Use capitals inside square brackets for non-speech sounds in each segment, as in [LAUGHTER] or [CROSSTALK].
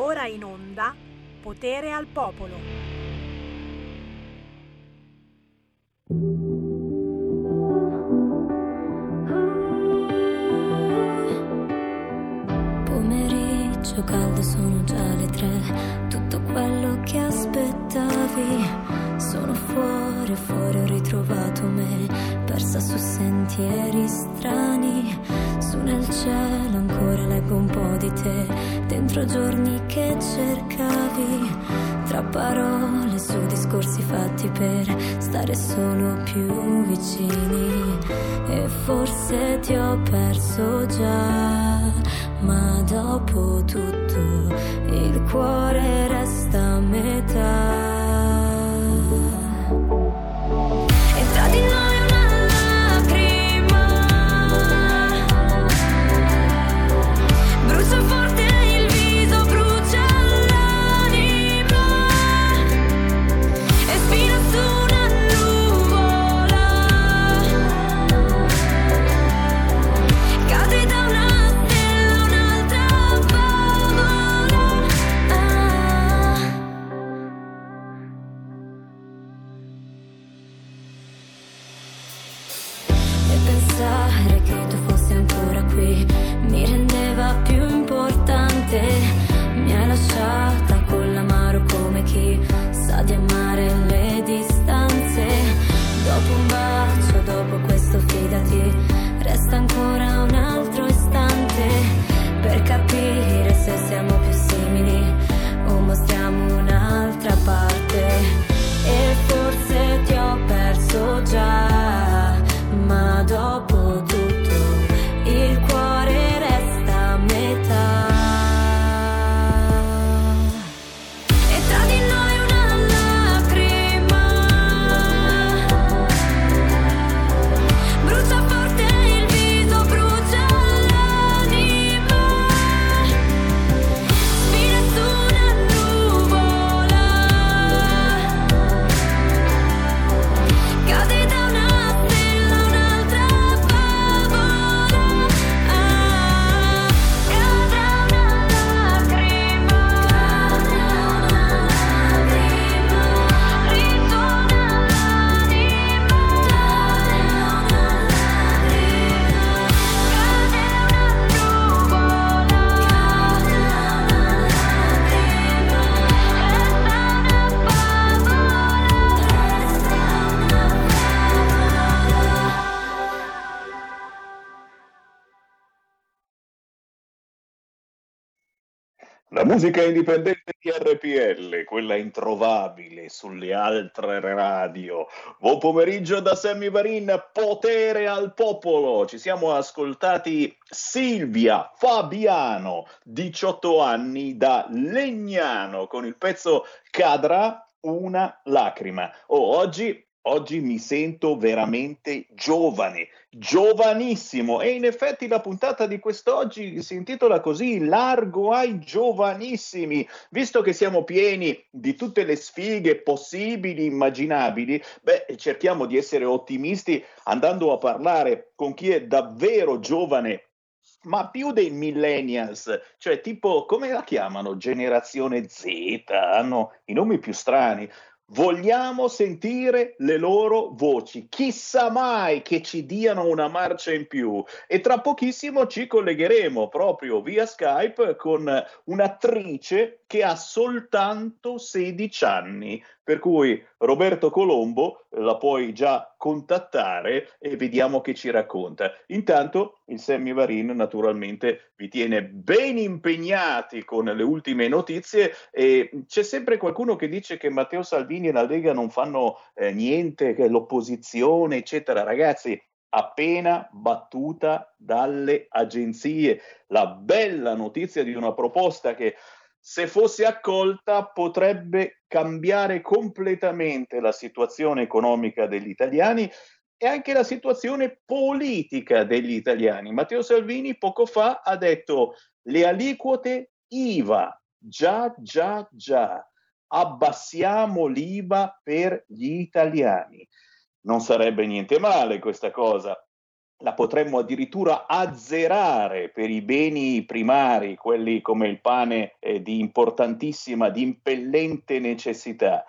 Ora in onda Potere al Popolo. Pomeriggio caldo sono già le tre, tutto quello che aspettavi. Sono fuori, fuori ho ritrovato me, persa su sentieri strani. Su nel cielo ancora leggo un po' di te, dentro giorni che cercavi. Tra parole su discorsi fatti per stare solo più vicini. E forse ti ho perso già, ma dopo tutto il cuore resta a metà. Musica indipendente di RPL, quella introvabile sulle altre radio. Buon pomeriggio da Sammy Varin, potere al popolo. Ci siamo ascoltati Silvia Fabiano, 18 anni da Legnano, con il pezzo Cadrà una lacrima. Oh, oggi Oggi mi sento veramente giovane, giovanissimo e in effetti la puntata di quest'oggi si intitola così Largo ai giovanissimi, visto che siamo pieni di tutte le sfighe possibili, immaginabili, beh, cerchiamo di essere ottimisti andando a parlare con chi è davvero giovane ma più dei millennials, cioè tipo come la chiamano? Generazione Z, hanno i nomi più strani. Vogliamo sentire le loro voci, chissà mai che ci diano una marcia in più. E tra pochissimo ci collegheremo proprio via Skype con un'attrice che ha soltanto 16 anni, per cui Roberto Colombo la puoi già contattare e vediamo che ci racconta. Intanto il Sammy Varin naturalmente vi tiene ben impegnati con le ultime notizie e c'è sempre qualcuno che dice che Matteo Salvini e la Lega non fanno eh, niente, che l'opposizione, eccetera. Ragazzi, appena battuta dalle agenzie, la bella notizia di una proposta che se fosse accolta potrebbe cambiare completamente la situazione economica degli italiani e anche la situazione politica degli italiani. Matteo Salvini poco fa ha detto le aliquote IVA, già, già, già, abbassiamo l'IVA per gli italiani. Non sarebbe niente male questa cosa. La potremmo addirittura azzerare per i beni primari, quelli come il pane eh, di importantissima, di impellente necessità.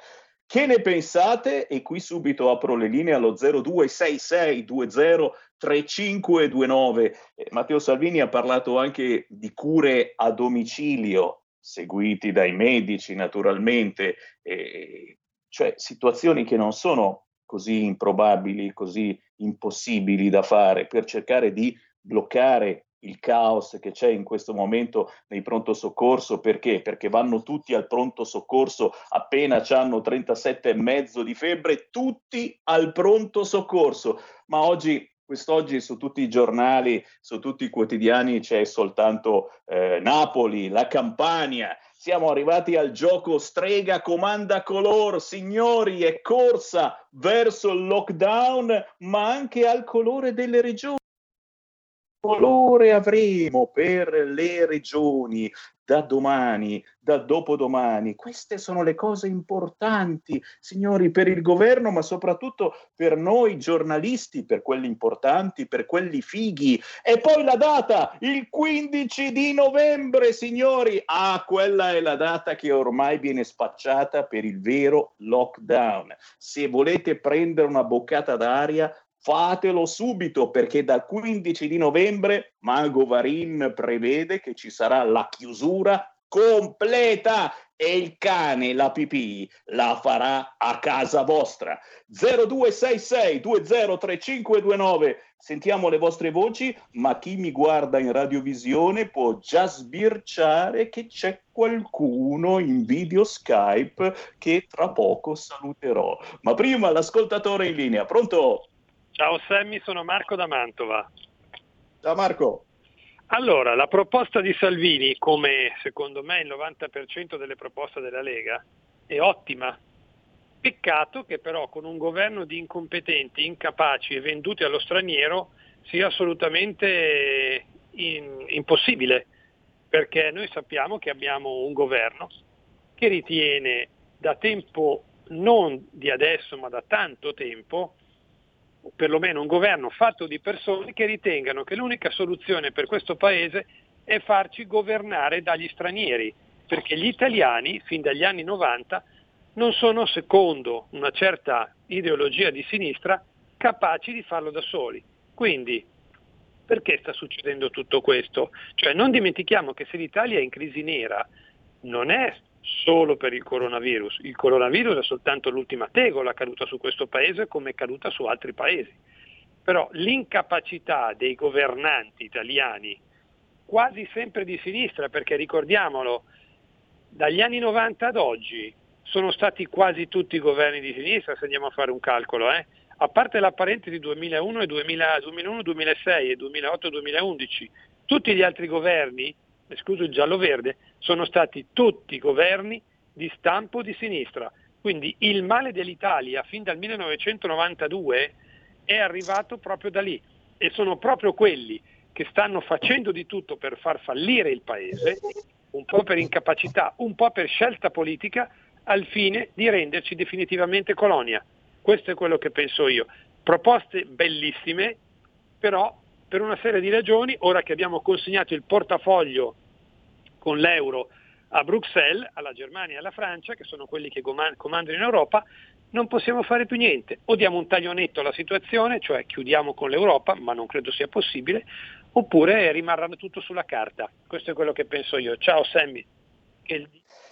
Che ne pensate? E qui subito apro le linee allo 0266203529. Eh, Matteo Salvini ha parlato anche di cure a domicilio, seguiti dai medici naturalmente, eh, cioè situazioni che non sono così improbabili, così impossibili da fare per cercare di bloccare il caos che c'è in questo momento nei pronto soccorso perché? Perché vanno tutti al pronto soccorso appena hanno 37 e mezzo di febbre, tutti al pronto soccorso. Ma oggi quest'oggi su tutti i giornali, su tutti i quotidiani c'è soltanto eh, Napoli, la Campania. Siamo arrivati al gioco strega comanda color, signori, è corsa verso il lockdown, ma anche al colore delle regioni colore avremo per le regioni da domani, da dopodomani. Queste sono le cose importanti, signori, per il governo, ma soprattutto per noi giornalisti, per quelli importanti, per quelli fighi. E poi la data, il 15 di novembre, signori. Ah, quella è la data che ormai viene spacciata per il vero lockdown. Se volete prendere una boccata d'aria, fatelo subito perché dal 15 di novembre Mago Varin prevede che ci sarà la chiusura completa e il cane, la pipì, la farà a casa vostra. 0266 203529 Sentiamo le vostre voci, ma chi mi guarda in radiovisione può già sbirciare che c'è qualcuno in video Skype che tra poco saluterò. Ma prima l'ascoltatore in linea, pronto? Ciao Sammy, sono Marco da Mantova. Ciao Marco. Allora, la proposta di Salvini, come secondo me il 90% delle proposte della Lega, è ottima. Peccato che però con un governo di incompetenti, incapaci e venduti allo straniero sia assolutamente in, impossibile, perché noi sappiamo che abbiamo un governo che ritiene da tempo, non di adesso ma da tanto tempo, perlomeno un governo fatto di persone che ritengano che l'unica soluzione per questo Paese è farci governare dagli stranieri, perché gli italiani, fin dagli anni 90, non sono, secondo una certa ideologia di sinistra, capaci di farlo da soli. Quindi, perché sta succedendo tutto questo? Cioè, non dimentichiamo che se l'Italia è in crisi nera, non è solo per il coronavirus. Il coronavirus è soltanto l'ultima tegola caduta su questo paese come è caduta su altri paesi. Però l'incapacità dei governanti italiani, quasi sempre di sinistra, perché ricordiamolo, dagli anni 90 ad oggi sono stati quasi tutti i governi di sinistra, se andiamo a fare un calcolo, eh? a parte la parentesi 2001, 2000, 2001, 2006 e 2008-2011, tutti gli altri governi escluso il giallo-verde, sono stati tutti governi di stampo di sinistra. Quindi il male dell'Italia fin dal 1992 è arrivato proprio da lì e sono proprio quelli che stanno facendo di tutto per far fallire il Paese, un po' per incapacità, un po' per scelta politica, al fine di renderci definitivamente colonia. Questo è quello che penso io. Proposte bellissime, però per una serie di ragioni, ora che abbiamo consegnato il portafoglio con l'euro a Bruxelles, alla Germania e alla Francia, che sono quelli che comandano in Europa, non possiamo fare più niente. O diamo un taglio netto alla situazione, cioè chiudiamo con l'Europa, ma non credo sia possibile, oppure rimarrà tutto sulla carta. Questo è quello che penso io. Ciao Sammy, che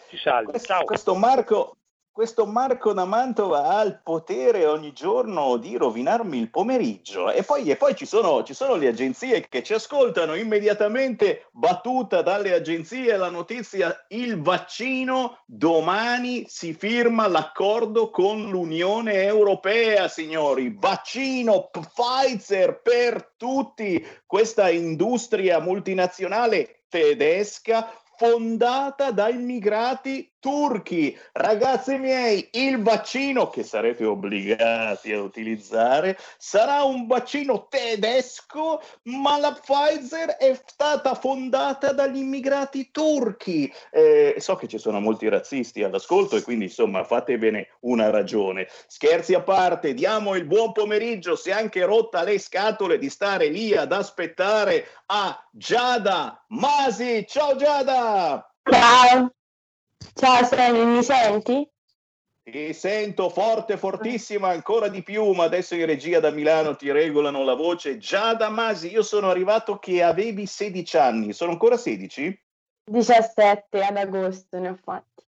ci salvi. Ciao. Questo Marco, questo Marco da Mantova ha il potere ogni giorno di rovinarmi il pomeriggio. E poi, e poi ci, sono, ci, sono, le agenzie che ci ascoltano immediatamente, battuta dalle agenzie la notizia, il vaccino, domani si firma l'accordo con l'Unione Europea, signori. Vaccino Pfizer per tutti, questa industria multinazionale tedesca fondata da immigrati turchi. Ragazzi miei, il vaccino che sarete obbligati a utilizzare sarà un vaccino tedesco, ma la Pfizer è stata fondata dagli immigrati turchi. Eh, so che ci sono molti razzisti all'ascolto e quindi insomma fatevene una ragione. Scherzi a parte, diamo il buon pomeriggio, è anche rotta le scatole di stare lì ad aspettare a Giada Masi. Ciao Giada! Ciao! Ciao Sammy, mi senti? Ti sento forte, fortissima, ancora di più, ma adesso in regia da Milano ti regolano la voce. Giada Masi, io sono arrivato che avevi 16 anni, sono ancora 16? 17 ad agosto ne ho fatti.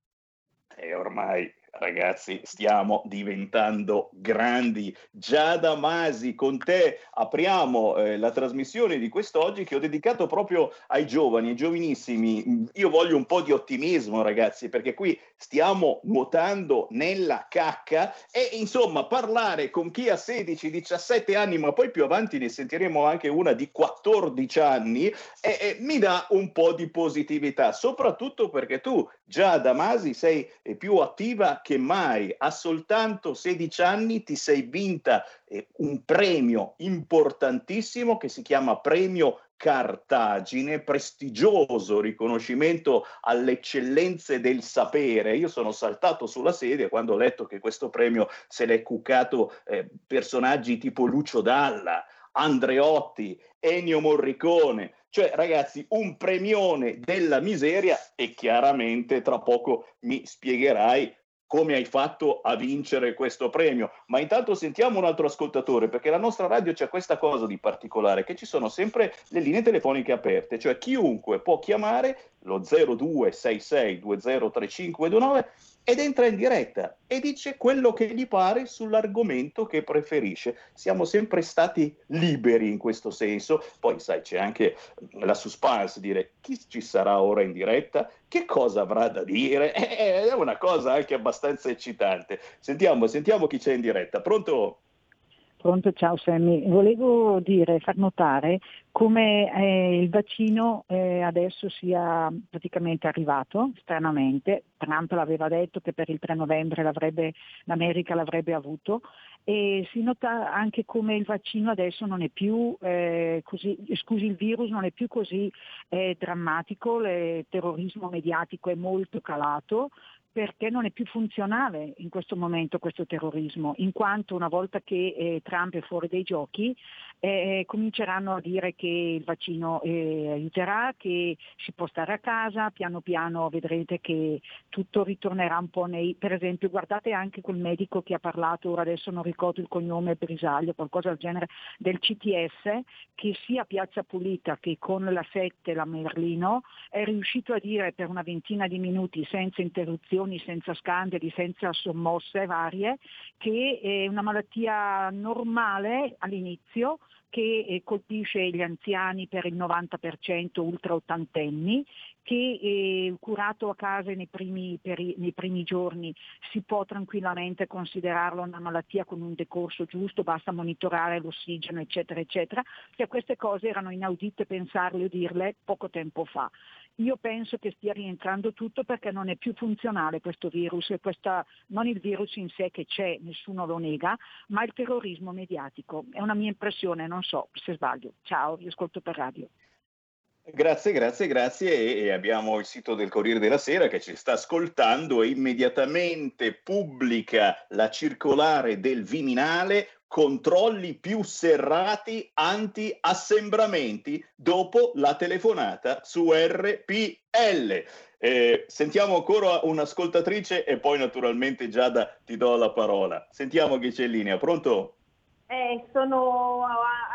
E ormai Ragazzi, stiamo diventando grandi. Giada Masi, con te apriamo eh, la trasmissione di quest'oggi che ho dedicato proprio ai giovani, ai giovanissimi. Io voglio un po' di ottimismo, ragazzi, perché qui stiamo nuotando nella cacca e insomma parlare con chi ha 16-17 anni, ma poi più avanti ne sentiremo anche una di 14 anni, e, e mi dà un po' di positività, soprattutto perché tu, Giada Masi, sei più attiva che mai, a soltanto 16 anni ti sei vinta eh, un premio importantissimo che si chiama Premio Cartagine, prestigioso riconoscimento alle eccellenze del sapere. Io sono saltato sulla sedia quando ho letto che questo premio se l'è cuccato eh, personaggi tipo Lucio Dalla, Andreotti, Ennio Morricone, cioè, ragazzi, un premione della miseria e chiaramente tra poco mi spiegherai come hai fatto a vincere questo premio. Ma intanto sentiamo un altro ascoltatore, perché la nostra radio c'è questa cosa di particolare, che ci sono sempre le linee telefoniche aperte, cioè chiunque può chiamare lo 0266203529 ed entra in diretta e dice quello che gli pare sull'argomento che preferisce. Siamo sempre stati liberi in questo senso. Poi, sai, c'è anche la suspense, dire chi ci sarà ora in diretta, che cosa avrà da dire. [LAUGHS] È una cosa anche abbastanza eccitante. Sentiamo, sentiamo chi c'è in diretta. Pronto? Pronto, ciao Sammy. Volevo dire, far notare come eh, il vaccino eh, adesso sia praticamente arrivato, stranamente. Trump l'aveva detto che per il 3 novembre l'avrebbe, l'America l'avrebbe avuto e si nota anche come il vaccino adesso non è più eh, così, scusi il virus non è più così eh, drammatico, il terrorismo mediatico è molto calato, perché non è più funzionale in questo momento questo terrorismo, in quanto una volta che eh, Trump è fuori dai giochi eh, cominceranno a dire che il vaccino eh, aiuterà, che si può stare a casa, piano piano vedrete che tutto ritornerà un po' nei... Per esempio guardate anche quel medico che ha parlato, ora adesso non ricordo il cognome Brisaglio, qualcosa del genere, del CTS, che sia Piazza Pulita che con la 7, la Merlino, è riuscito a dire per una ventina di minuti senza interruzioni operazioni, senza scandali, senza sommosse varie, che è una malattia normale all'inizio che eh, colpisce gli anziani per il 90% ultra ottantenni, che eh, curato a casa nei primi, peri- nei primi, giorni si può tranquillamente considerarlo una malattia con un decorso giusto, basta monitorare l'ossigeno, eccetera, eccetera, cioè queste cose erano inaudite pensarle o dirle poco tempo fa. Io penso che stia rientrando tutto perché non è più funzionale questo virus, questa, non il virus in sé che c'è, nessuno lo nega, ma il terrorismo mediatico. È una mia impressione, non so se sbaglio. Ciao, vi ascolto per radio. Grazie, grazie, grazie. E abbiamo il sito del Corriere della Sera che ci sta ascoltando e immediatamente pubblica la circolare del Viminale controlli più serrati anti-assembramenti dopo la telefonata su RPL. Eh, sentiamo ancora un'ascoltatrice e poi naturalmente Giada ti do la parola. Sentiamo chi c'è in linea. Pronto? Eh, sono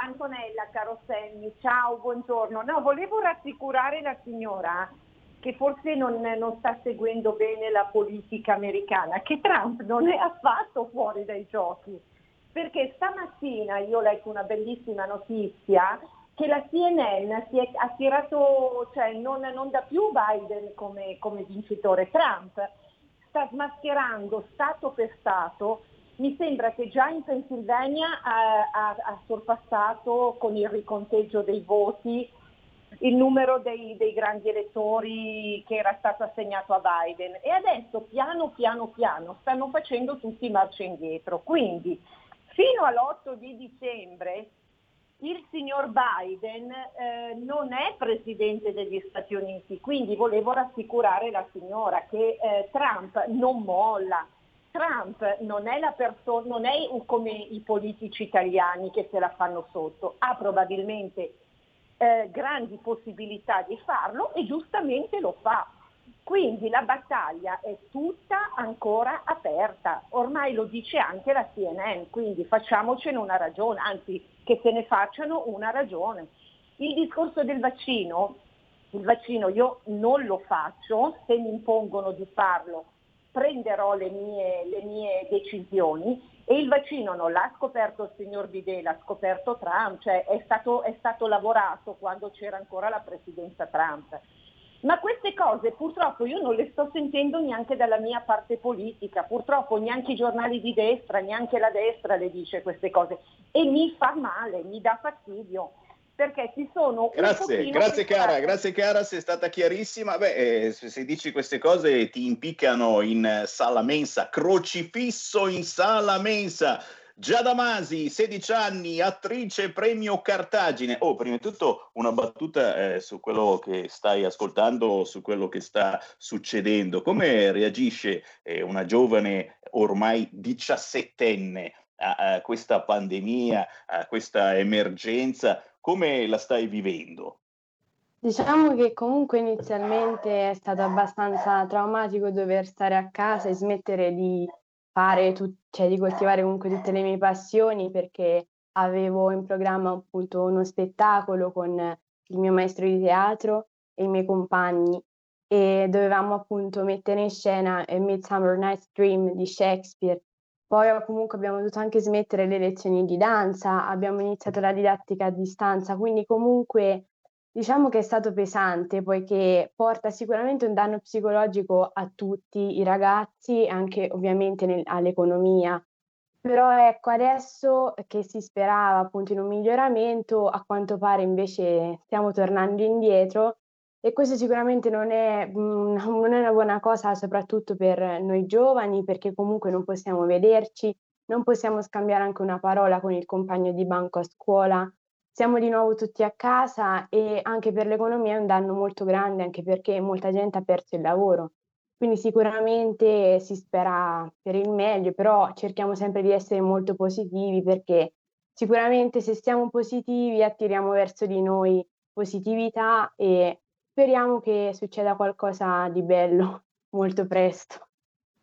Antonella, caro Sammy. Ciao, buongiorno. No, volevo rassicurare la signora che forse non, non, sta seguendo bene la politica americana, che Trump non è affatto fuori dai giochi perché stamattina io ho letto una bellissima notizia che la CNN si è, ha tirato, cioè non, non dà più Biden come, come vincitore, Trump sta smascherando Stato per Stato mi sembra che già in Pennsylvania ha, ha, ha, sorpassato con il riconteggio dei voti il numero dei, dei, grandi elettori che era stato assegnato a Biden e adesso piano piano piano stanno facendo tutti marcia indietro. Quindi fino all'8 di dicembre il signor Biden eh, non è presidente degli Stati Uniti, quindi volevo rassicurare la signora che eh, Trump non molla. Trump non è, perso- non è come i politici italiani che se la fanno sotto, ha probabilmente eh, grandi possibilità di farlo e giustamente lo fa. Quindi la battaglia è tutta ancora aperta, ormai lo dice anche la CNN, quindi facciamocene una ragione, anzi che se ne facciano una ragione. Il discorso del vaccino, il vaccino io non lo faccio, se mi impongono di farlo prenderò le mie, le mie decisioni. E il vaccino non l'ha scoperto il signor Bidet, l'ha scoperto Trump, cioè è stato, è stato lavorato quando c'era ancora la presidenza Trump. Ma queste cose purtroppo io non le sto sentendo neanche dalla mia parte politica, purtroppo neanche i giornali di destra, neanche la destra le dice queste cose. E mi fa male, mi dà fastidio perché ci sono grazie, grazie cara, grazie cara, sei stata chiarissima. Beh, eh, se, se, dici queste cose ti impiccano in sala mensa, crocifisso in sala mensa. Giada Masi, 16 anni, attrice premio Cartagine. Oh, prima di tutto una battuta eh, su quello che stai ascoltando, su quello che sta succedendo. Come reagisce eh, una giovane ormai diciassettenne a, a questa pandemia, a questa emergenza? Come la stai vivendo? Diciamo che comunque inizialmente è stato abbastanza traumatico dover stare a casa e smettere di fare, tu- cioè di coltivare comunque tutte le mie passioni perché avevo in programma appunto uno spettacolo con il mio maestro di teatro e i miei compagni e dovevamo appunto mettere in scena A Midsummer Night's Dream di Shakespeare. Poi comunque abbiamo dovuto anche smettere le lezioni di danza, abbiamo iniziato la didattica a distanza, quindi comunque Diciamo che è stato pesante poiché porta sicuramente un danno psicologico a tutti i ragazzi, anche ovviamente nel, all'economia. Però ecco, adesso che si sperava appunto in un miglioramento, a quanto pare invece stiamo tornando indietro e questo sicuramente non è, mm, [LAUGHS] non è una buona cosa, soprattutto per noi giovani, perché comunque non possiamo vederci, non possiamo scambiare anche una parola con il compagno di banco a scuola, siamo di nuovo tutti a casa e anche per l'economia è un danno molto grande, anche perché molta gente ha perso il lavoro. Quindi sicuramente si spera per il meglio, però cerchiamo sempre di essere molto positivi perché sicuramente se siamo positivi attiriamo verso di noi positività e speriamo che succeda qualcosa di bello [LAUGHS] molto presto.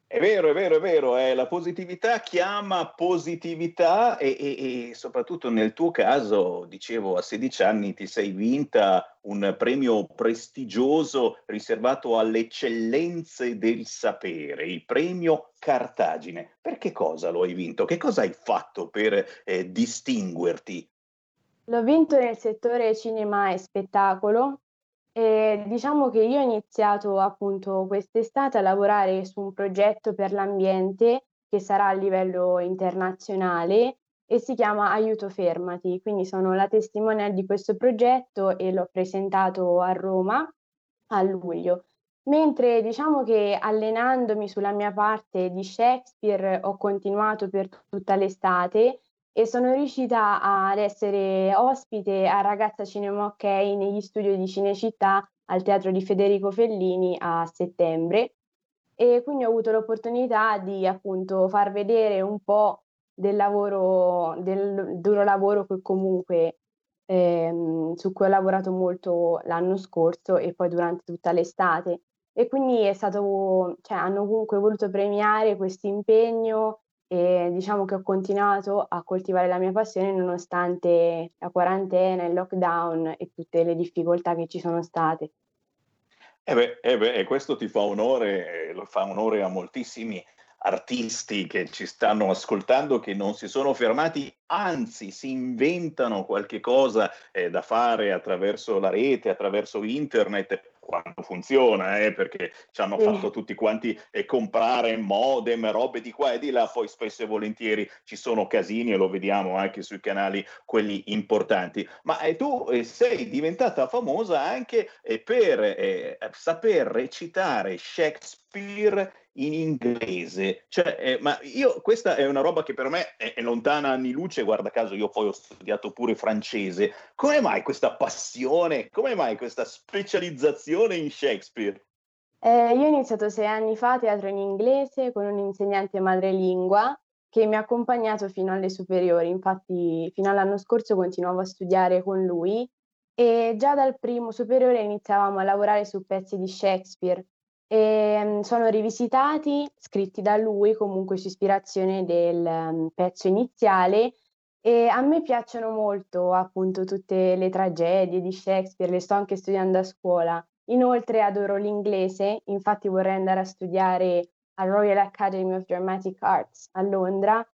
È vero, è vero, è vero, eh, la positività chiama positività e, e, e, soprattutto nel tuo caso, dicevo, a 16 anni ti sei vinta un premio prestigioso riservato alle eccellenze del sapere, il premio Cartagine. Per che cosa lo hai vinto? Che cosa hai fatto per eh, distinguerti? L'ho vinto nel settore cinema e spettacolo e diciamo che io ho iniziato appunto quest'estate a lavorare su un progetto per l'ambiente che sarà a livello internazionale e si chiama Aiuto Fermati, quindi sono la testimonial di questo progetto e l'ho presentato a Roma a luglio. Mentre diciamo che allenandomi sulla mia parte di Shakespeare ho continuato per tutta l'estate e sono riuscita ad essere ospite a Ragazza Cinema OK negli studio di Cinecittà al Teatro di Federico Fellini a settembre e quindi ho avuto l'opportunità di appunto far vedere un po' del lavoro, del duro lavoro che comunque ehm, su cui ho lavorato molto l'anno scorso e poi durante tutta l'estate. E quindi è stato, cioè, hanno comunque voluto premiare questo impegno e diciamo che ho continuato a coltivare la mia passione nonostante la quarantena, il lockdown e tutte le difficoltà che ci sono state. Eh beh, eh beh, e questo ti fa onore, lo fa onore a moltissimi artisti che ci stanno ascoltando che non si sono fermati, anzi si inventano qualche cosa eh, da fare attraverso la rete, attraverso internet quando funziona, eh, perché ci hanno fatto tutti quanti eh, comprare modem, robe di qua e di là, poi spesso e volentieri ci sono casini e lo vediamo anche sui canali, quelli importanti. Ma eh, tu eh, sei diventata famosa anche eh, per eh, saper recitare Shakespeare in inglese. Cioè, eh, ma io, questa è una roba che per me è, è, lontana anni luce, guarda caso io poi ho studiato pure francese. Come mai questa passione, come mai questa specializzazione in Shakespeare? Eh, io ho iniziato sei anni fa teatro in inglese con un insegnante madrelingua che mi ha accompagnato fino alle superiori, infatti fino all'anno scorso continuavo a studiare con lui e già dal primo superiore iniziavamo a lavorare su pezzi di Shakespeare e ehm, sono rivisitati, scritti da lui comunque su ispirazione del um, pezzo iniziale e a me piacciono molto appunto tutte le tragedie di Shakespeare, le sto anche studiando a scuola. Inoltre adoro l'inglese, infatti vorrei andare a studiare al Royal Academy of Dramatic Arts a Londra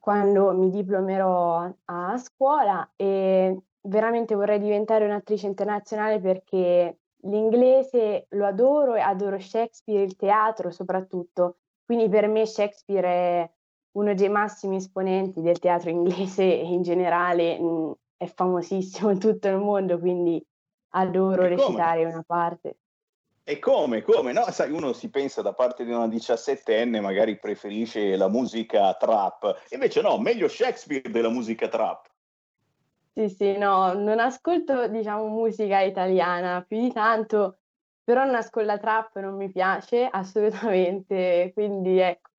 quando mi diplomerò a scuola e veramente vorrei diventare un'attrice internazionale perché L'inglese lo adoro e adoro Shakespeare, il teatro soprattutto, quindi per me Shakespeare è uno dei massimi esponenti del teatro inglese e in generale mh, mm, è famosissimo in tutto il mondo, quindi adoro recitare una parte. E come? Come? No, sai, uno si pensa da parte di una diciassettenne, magari preferisce la musica trap, invece no, meglio Shakespeare della musica trap. Sì, sì, no, non ascolto, diciamo, musica italiana più di tanto, però non ascolto la trap, non mi piace assolutamente, quindi ecco,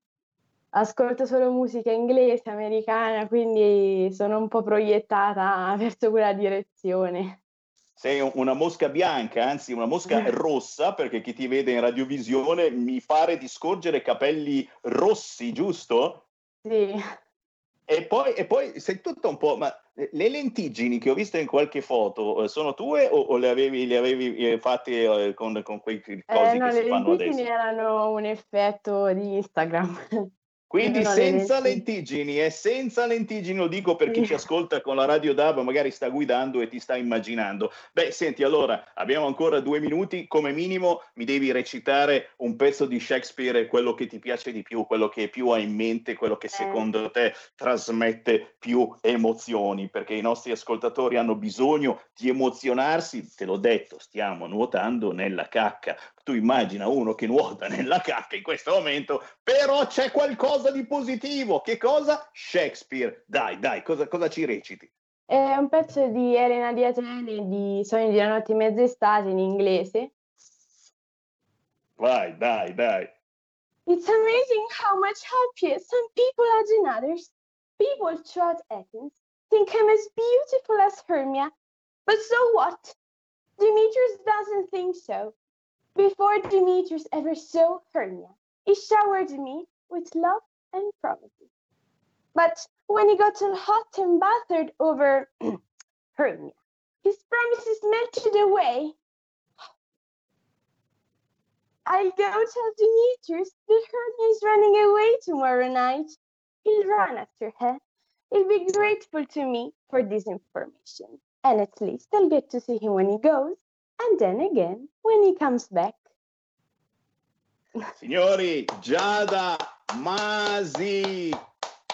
ascolto solo musica inglese, americana, quindi sono un po' proiettata [LAUGHS] verso quella direzione. Sei una mosca bianca, anzi una mosca [LAUGHS] rossa, perché chi ti vede in radiovisione mi pare di scorgere capelli rossi, giusto? Sì. E poi, e poi sei tutto un po'. Ma le lentiggini che ho visto in qualche foto eh, sono tue o, o le avevi, le avevi eh, fatte eh, con, con quei cosi eh, no, che si fanno adesso? Le lentiggini erano un effetto di Instagram. Quindi senza lentiggini e senza lentiggini, lo dico per chi ci ascolta con la radio DAB, magari sta guidando e ti sta immaginando. Beh, senti, allora abbiamo ancora due minuti, come minimo mi devi recitare un pezzo di Shakespeare, quello che ti piace di più, quello che più hai in mente, quello che eh. secondo te trasmette più emozioni, perché i nostri ascoltatori hanno bisogno di emozionarsi, te l'ho detto, stiamo nuotando nella cacca, tu immagina uno che nuota [LAUGHS] nella cacca in questo momento, però c'è qualcosa di positivo. Che cosa? Shakespeare. Dai, dai, cosa, cosa ci reciti? È un pezzo di Elena di Atene di Sogni di una notte in mezza estate in inglese. Vai, dai, dai. It's amazing how much happier some people are than others. People throughout Athens think I'm as beautiful as Hermia. But so what? Demetrius doesn't think so. Before Demetrius ever saw Hermia, he showered me with love and promises. But when he got all hot and bothered over [CLEARS THROAT] Hermia, his promises melted away. I'll go tell Demetrius that Hermia is running away tomorrow night. He'll run after her. He'll be grateful to me for this information. And at least I'll get to see him when he goes and then again when he comes back. Signori, Giada Masi,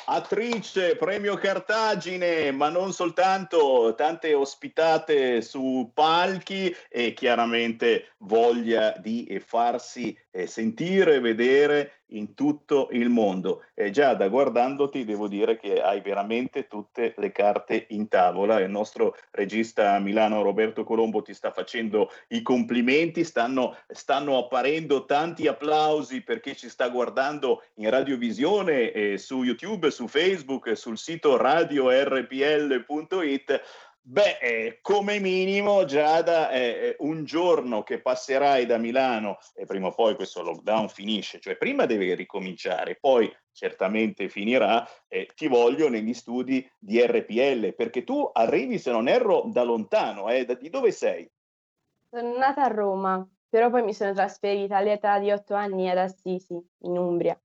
attrice, premio Cartagine, ma non soltanto, tante ospitate su palchi e chiaramente voglia di farsi eh, sentire, vedere in tutto il mondo. E già da guardandoti devo dire che hai veramente tutte le carte in tavola. Il nostro regista Milano Roberto Colombo ti sta facendo i complimenti, stanno, stanno apparendo tanti applausi perché ci sta guardando in radiovisione, eh, su YouTube, su Facebook, sul sito radiorpl.it Beh, eh, come minimo, Giada, eh, un giorno che passerai da Milano e prima o poi questo lockdown finisce, cioè prima devi ricominciare, poi certamente finirà, eh, ti voglio negli studi di RPL, perché tu arrivi, se non erro, da lontano, eh, da, di dove sei? Sono nata a Roma, però poi mi sono trasferita all'età di otto anni ad Assisi, in Umbria.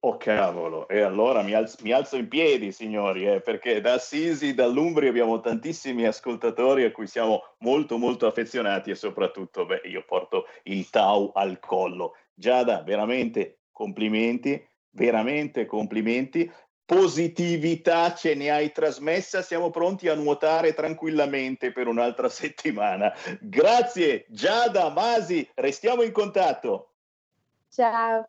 Oh cavolo, e allora mi alzo, mi alzo in piedi, signori, eh, perché da Assisi, dall'Umbria abbiamo tantissimi ascoltatori a cui siamo molto molto affezionati e soprattutto, beh, io porto il Tau al collo. Giada, veramente complimenti, veramente complimenti. Positività ce ne hai trasmessa, siamo pronti a nuotare tranquillamente per un'altra [LAUGHS] settimana. Grazie Giada, Masi, restiamo in contatto. Ciao.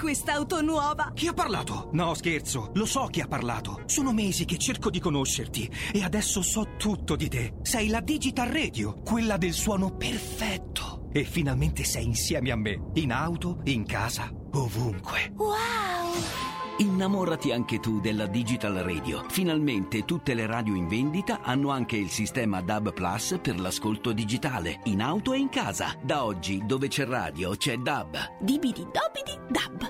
Quest'auto nuova! Chi ha parlato? No, scherzo, lo so chi ha parlato. Sono mesi che cerco di conoscerti e adesso so tutto di te. Sei la Digital Radio, quella del suono perfetto. E finalmente sei insieme a me, in auto, in casa, ovunque. Wow! Innamorati anche tu della Digital Radio. Finalmente tutte le radio in vendita hanno anche il sistema DAB Plus per l'ascolto digitale, in auto e in casa. Da oggi, dove c'è radio, c'è DAB. Dibidi dobidi dab.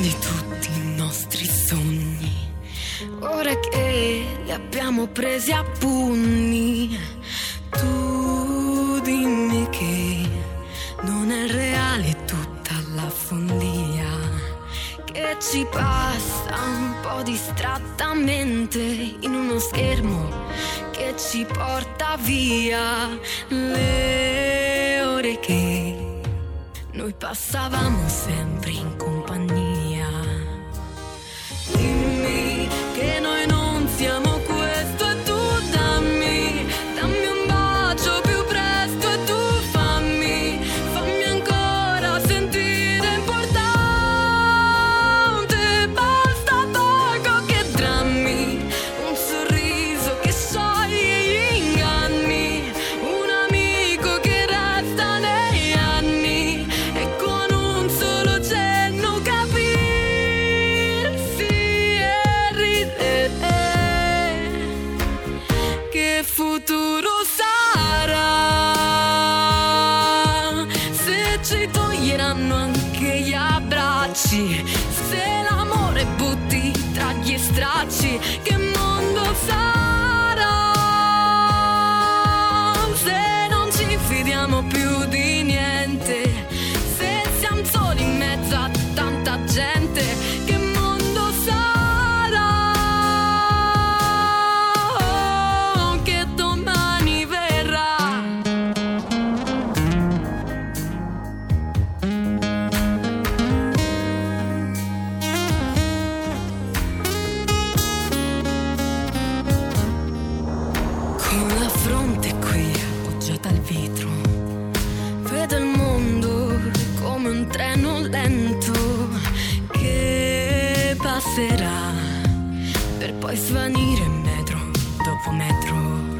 Di tutti i nostri sogni? Ora che li abbiamo presi a pugni, tu dimmi che non è reale tutta la follia che ci passa un po' distrattamente in uno schermo che ci porta via le ore che noi passavamo sempre in compagnia. Per poi svanire metro dopo metro.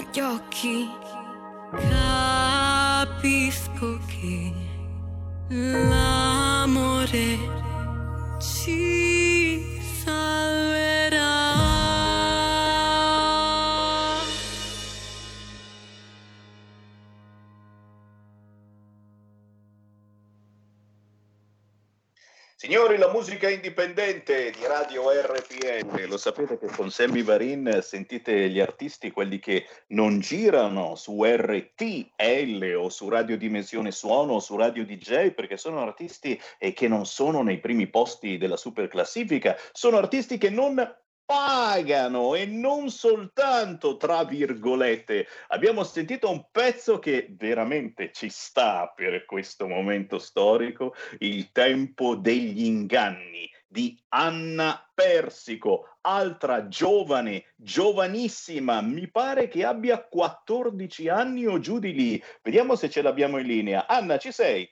Agli occhi, capisco che l'amore musica indipendente di Radio RPL, lo sapete che con Sammy Varin sentite gli artisti, quelli che non girano su RTL o su Radio Dimensione Suono o su Radio DJ, perché sono artisti eh, che non sono nei primi posti della super classifica, sono artisti che non pagano e non soltanto tra virgolette. Abbiamo sentito un pezzo che veramente ci sta per questo momento storico, il tempo degli inganni di Anna Persico, altra giovane, giovanissima, mi pare che abbia 14 anni o giù di lì. Vediamo se ce l'abbiamo in linea. Anna, ci sei?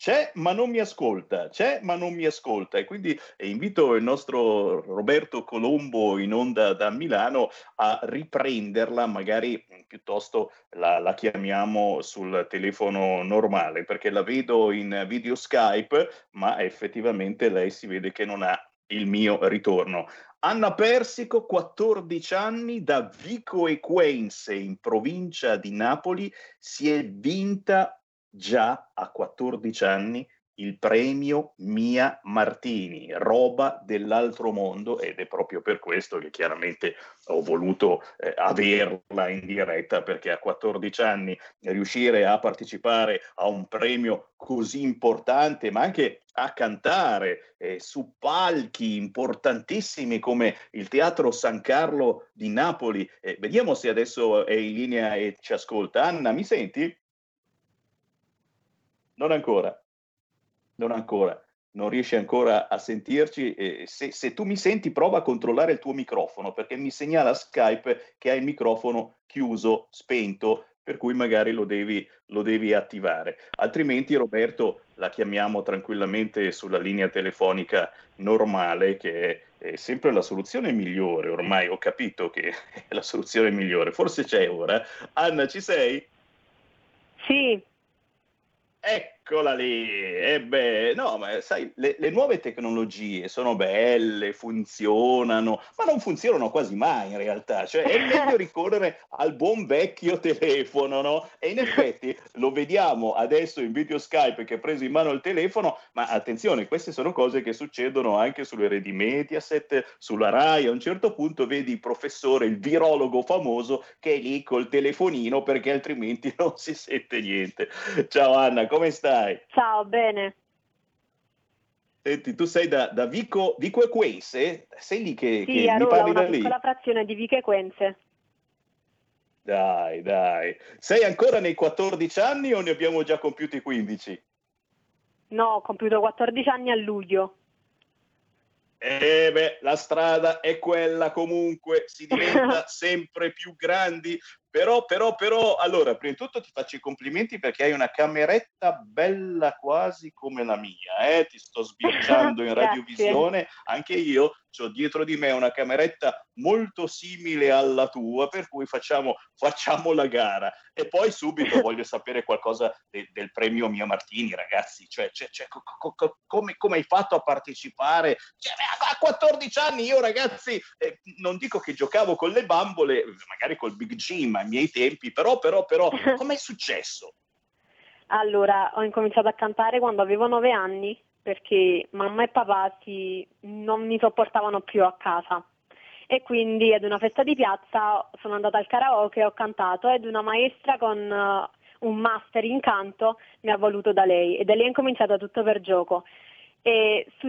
C'è ma non mi ascolta, c'è ma non mi ascolta e quindi eh, invito il nostro Roberto Colombo in onda da Milano a riprenderla, magari mh, piuttosto la, la chiamiamo sul telefono normale perché la vedo in video Skype ma effettivamente lei si vede che non ha il mio ritorno. Anna Persico, 14 anni, da Vico Equense in provincia di Napoli, si è vinta già a 14 anni il premio Mia Martini, roba dell'altro mondo ed è proprio per questo che chiaramente ho voluto eh, averla in diretta perché a 14 anni riuscire a partecipare a un premio così importante ma anche a cantare eh, su palchi importantissimi come il Teatro San Carlo di Napoli. Eh, vediamo se adesso è in linea e ci ascolta. Anna, mi senti? Non ancora, non ancora, non riesci ancora a sentirci. Eh, se, se, tu mi senti, prova a controllare il tuo microfono perché mi segnala Skype che hai il microfono chiuso, spento, per cui magari lo devi, lo devi attivare. Altrimenti, Roberto, la chiamiamo tranquillamente sulla linea telefonica normale, che è, è sempre la soluzione migliore. Ormai ho capito che [LAUGHS] è la soluzione migliore. Forse c'è ora. Anna, ci sei? Sì. Hey, Eccola lì, e beh, no, ma sai, le, le, nuove tecnologie sono belle, funzionano, ma non funzionano quasi mai in realtà, cioè è meglio [LAUGHS] ricorrere al buon vecchio telefono, no? E in effetti lo vediamo adesso in video Skype che ha preso in mano il telefono, ma attenzione, queste sono cose che succedono anche sulle reti Mediaset, sulla RAI, a un certo punto vedi il professore, il virologo famoso che è lì col telefonino perché altrimenti [LAUGHS] non si sente niente. Ciao Anna, come stai? Ciao, bene. Senti, tu sei da, da Vico, Vico Equense? Sei lì che, sì, che a mi parli una da lì? piccola frazione di Vico Equense. Dai, dai. Sei ancora nei 14 anni o ne abbiamo già compiuti 15? No, ho compiuto 14 anni a luglio. Eh beh, la strada è quella comunque, si diventa [LAUGHS] sempre più grandi, però, però, però, allora, prima di tutto ti faccio i complimenti perché hai una cameretta bella quasi come la mia, eh? ti sto sbirciando in [LAUGHS] radiovisione, anche io ho dietro di me una cameretta molto simile alla tua, per cui facciamo, facciamo la gara. E poi subito [LAUGHS] voglio sapere qualcosa de, del premio Mia Martini, ragazzi, cioè, cioè, cioè co, co, co, come, come, hai fatto a partecipare? Cioè, a 14 anni io, ragazzi, eh, non dico che giocavo con le bambole, magari col Big Jim ai miei tempi, però, però, però, [LAUGHS] com'è successo? Allora, ho incominciato a cantare quando avevo 9 anni perché mamma e papà si, non mi sopportavano più a casa e quindi ad una festa di piazza sono andata al karaoke, ho cantato ed una maestra con uh, un master in canto mi ha voluto da lei e da lì è incominciato tutto per gioco. E su,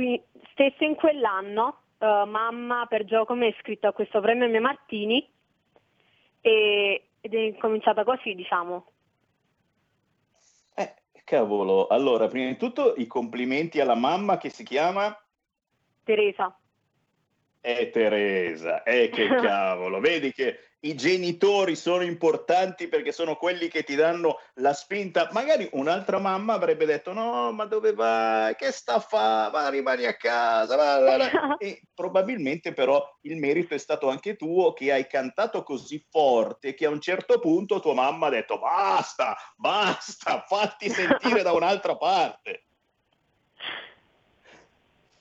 stesso in quell'anno uh, mamma per gioco mi ha iscritto a questo premio Mia Martini e, ed è cominciata così, diciamo. Cavolo, allora, prima di tutto i complimenti alla mamma che si chiama Teresa. Eh Teresa, eh che [LAUGHS] cavolo, vedi che i genitori sono importanti perché sono quelli che ti danno la spinta. Magari un'altra mamma avrebbe detto no, ma dove vai? Che sta a fare? Va, rimani a casa. va, va, va." [LAUGHS] E probabilmente però il merito è stato anche tuo che hai cantato così forte che a un certo punto tua mamma ha detto basta, basta, fatti sentire da [LAUGHS] un'altra parte.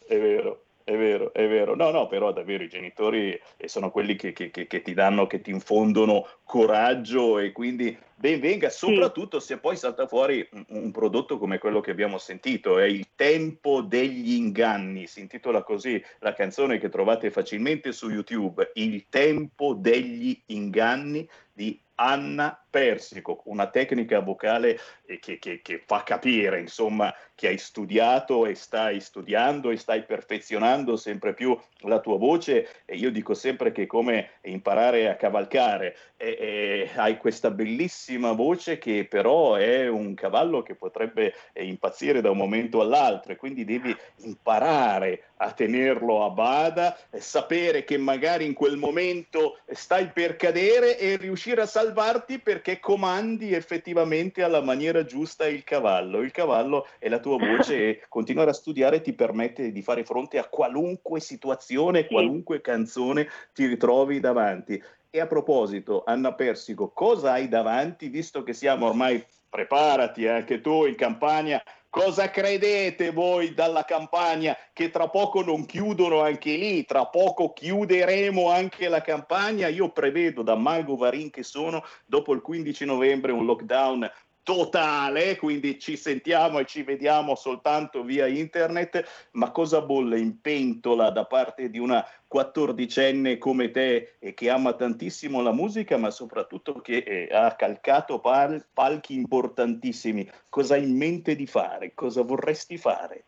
È vero, è vero, è vero. No, no, però davvero i genitori eh, sono quelli che, che- che- ti danno, che ti infondono coraggio e quindi ben venga, soprattutto se poi salta fuori un, un prodotto come quello che abbiamo sentito, è Il tempo degli inganni, si intitola così la canzone che trovate facilmente su YouTube, Il tempo degli inganni di Anna Persico, una tecnica vocale eh, che, che- che fa capire, insomma, che hai studiato e stai studiando e stai perfezionando sempre più la tua voce e io dico sempre che è come imparare a cavalcare, e- e hai questa bellissima voce che però è un cavallo che potrebbe eh, impazzire da un momento all'altro e quindi devi imparare a tenerlo a bada, eh, sapere che magari in quel momento stai per cadere e riuscire a salvarti perché comandi effettivamente alla maniera giusta il cavallo. Il cavallo è la tua voce e [LAUGHS] continuare a studiare ti permette di fare fronte a qualunque situazione, qualunque canzone ti ritrovi davanti. E a proposito, Anna Persico, cosa hai davanti, visto che siamo ormai, preparati anche tu in campagna, cosa credete voi dalla campagna che tra poco non chiudono anche lì, tra poco chiuderemo anche la campagna? Io prevedo da mago Varin che sono, dopo il 15 novembre un lockdown totale, quindi ci sentiamo e ci vediamo soltanto via internet, ma cosa bolle in pentola da parte di una quattordicenne come te e che ama tantissimo la musica, ma soprattutto che eh, ha calcato pal- palchi importantissimi. Cosa hai in mente di fare? Cosa vorresti fare?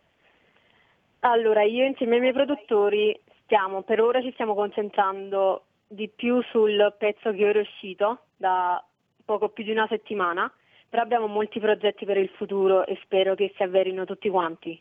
Allora, io insieme ai miei produttori stiamo, per ora ci stiamo concentrando di più sul pezzo che ora è uscito da poco più di una settimana, però abbiamo molti progetti per il futuro e spero che si avverino tutti quanti.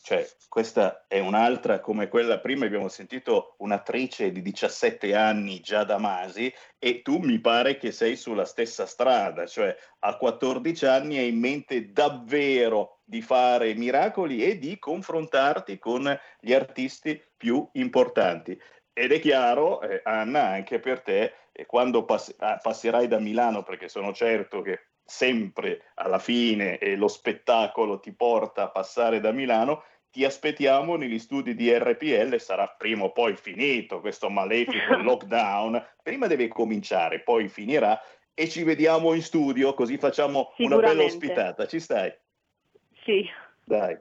Cioè, questa è un'altra come quella prima abbiamo sentito un'attrice di 17 anni già da Masi e tu mi pare che sei sulla stessa strada, cioè a 14 anni hai in mente davvero di fare miracoli e di confrontarti con gli artisti più importanti. Ed è chiaro, eh, Anna, anche per te, eh, quando pass- ah, passerai da Milano, perché sono certo che sempre alla fine eh, lo spettacolo ti porta a passare da Milano, ti aspettiamo negli studi di RPL, sarà prima o poi finito questo malefico [LAUGHS] lockdown, prima deve cominciare, poi finirà e ci vediamo in studio, così facciamo una bella ospitata, ci stai? Sì, Dai,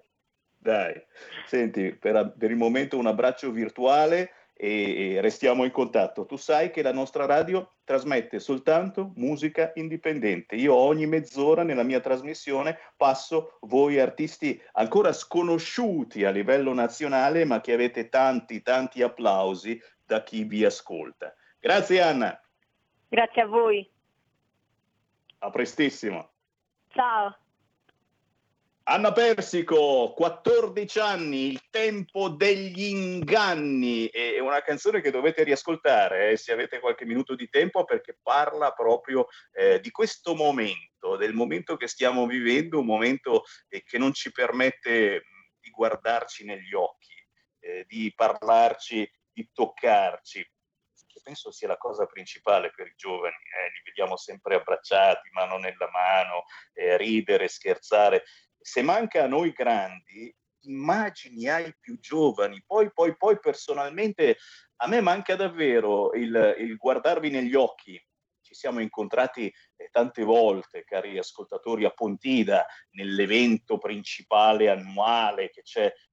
dai. Senti, per, per il momento un abbraccio virtuale e, restiamo in contatto. Tu sai che la nostra radio trasmette soltanto musica indipendente. Io ogni mezz'ora nella mia trasmissione passo voi artisti ancora sconosciuti a livello nazionale, ma che avete tanti, tanti applausi da chi vi ascolta. Grazie Anna, grazie a voi. a prestissimo. Ciao. Anna Persico, 14 anni, il tempo degli inganni, è una canzone che dovete riascoltare eh, se avete qualche minuto di tempo perché parla proprio eh, di questo momento, del momento che stiamo vivendo, un momento eh, che non ci permette di guardarci negli occhi, eh, di parlarci, di toccarci, penso sia la cosa principale per i giovani, eh, li vediamo sempre abbracciati, mano nella mano, eh, ridere, scherzare. Se manca a noi grandi, immagini ai più giovani. Poi, poi, poi personalmente a me manca davvero il, il guardarvi negli occhi. Ci siamo incontrati eh, tante volte, cari ascoltatori, a Pontida, nell'evento principale annuale che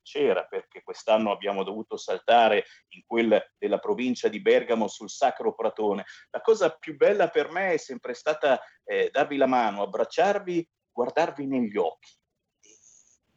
c'era, perché quest'anno abbiamo dovuto saltare in quel della provincia di Bergamo sul Sacro Pratone. La cosa più bella per me è sempre stata eh, darvi la mano, abbracciarvi, guardarvi negli occhi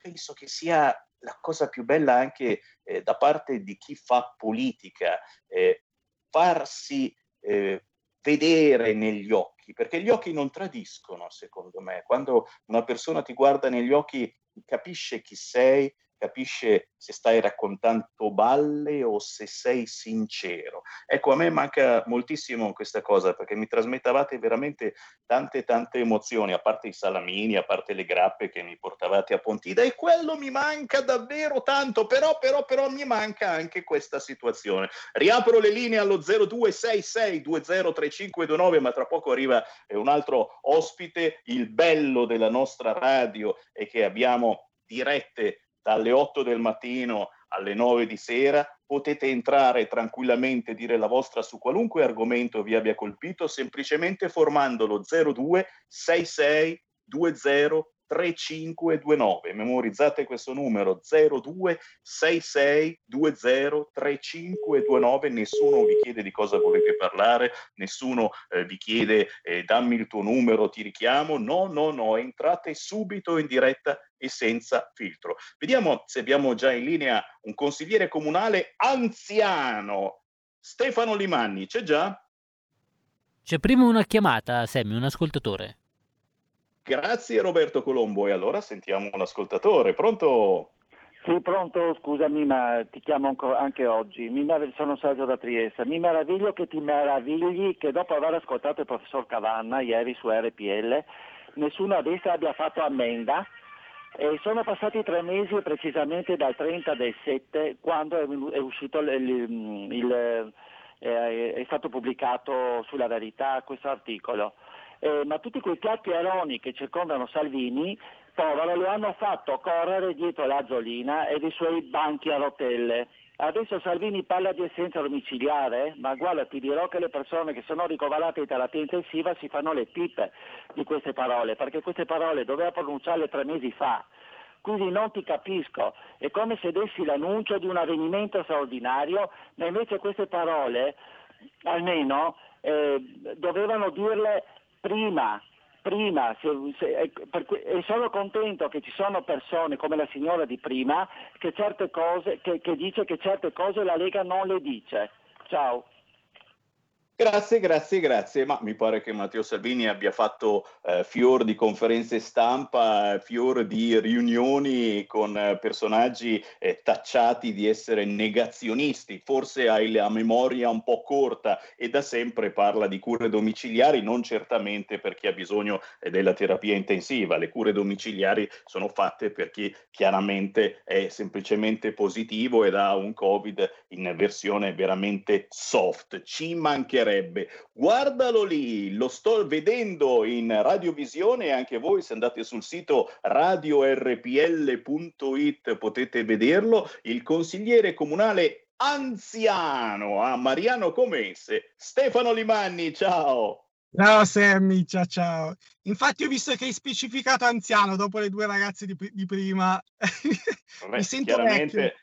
penso che sia la cosa più bella anche eh, da parte di chi fa politica, eh, farsi eh, vedere negli occhi, perché gli occhi non tradiscono, secondo me. Quando una persona ti guarda negli occhi, capisce chi sei capisce se stai raccontando balle o se sei sincero. Ecco, a me manca moltissimo questa cosa perché mi trasmettavate veramente tante tante emozioni, a parte i salamini, a parte le grappe che mi portavate a Pontida e quello mi manca davvero tanto, però però però mi manca anche questa situazione. Riapro le linee allo 0266203529, ma tra poco arriva eh, un altro ospite, il bello della nostra radio è che abbiamo dirette dalle 8 del mattino alle 9 di sera, potete entrare tranquillamente, dire la vostra su qualunque argomento vi abbia colpito, semplicemente formandolo 02 66 20 3529. Memorizzate questo numero 02 66 20 3529. Nessuno vi chiede di cosa volete parlare, nessuno eh, vi chiede eh, dammi il tuo numero, ti richiamo. No, no, no, entrate subito in diretta e senza filtro. Vediamo se abbiamo già in linea un consigliere comunale anziano. Stefano Limanni, c'è già? C'è prima una chiamata, Sammy, un ascoltatore. Grazie Roberto Colombo e allora sentiamo un ascoltatore. Pronto? Sì, pronto, scusami, ma ti chiamo anche oggi. Mi merav- sono Sergio da Trieste. Mi meraviglio che ti meravigli che dopo aver ascoltato il professor Cavanna ieri su RPL, nessuno a destra abbia fatto ammenda. E sono passati tre mesi precisamente dal 30 del 7 quando è, uscito il, il- il- eh, è stato pubblicato sulla verità questo articolo. Eh, ma tutti quei chiacchieroni che circondano Salvini, povero, lo hanno fatto correre dietro l'Azzolina e dei suoi banchi a rotelle. Adesso Salvini parla di essenza domiciliare, ma guarda, ti dirò che le persone che sono ricoverate in terapia intensiva si fanno le pippe di queste parole, perché queste parole doveva pronunciarle tre mesi fa. Quindi non ti capisco, è come se dessi l'annuncio di un avvenimento straordinario, ma invece queste parole, almeno, eh, dovevano dirle prima, prima, se- se- per e sono contento che ci sono persone come la signora di prima che, cose, che, che dice che certe cose la Lega non le dice. Ciao. Grazie, grazie, grazie. Ma mi pare che Matteo Salvini abbia fatto eh, fior di conferenze stampa, fior di riunioni con eh, personaggi eh, tacciati di essere negazionisti. Forse hai la memoria un po' corta e da sempre parla di cure domiciliari, non certamente per chi ha bisogno eh, della terapia intensiva. Le cure domiciliari sono fatte per chi chiaramente è semplicemente positivo ed ha un Covid in versione veramente soft. Ci mancherebbe. Guardalo lì, lo sto vedendo in radiovisione e anche voi se andate sul sito radiorpl.it potete vederlo. Il consigliere comunale anziano a Mariano Comesse, Stefano Limanni, ciao. Ciao Sammy, ciao ciao. Infatti ho visto che hai specificato anziano dopo le due ragazze di, di prima. [LAUGHS] Vabbè, Mi sento chiaramente, vecchio.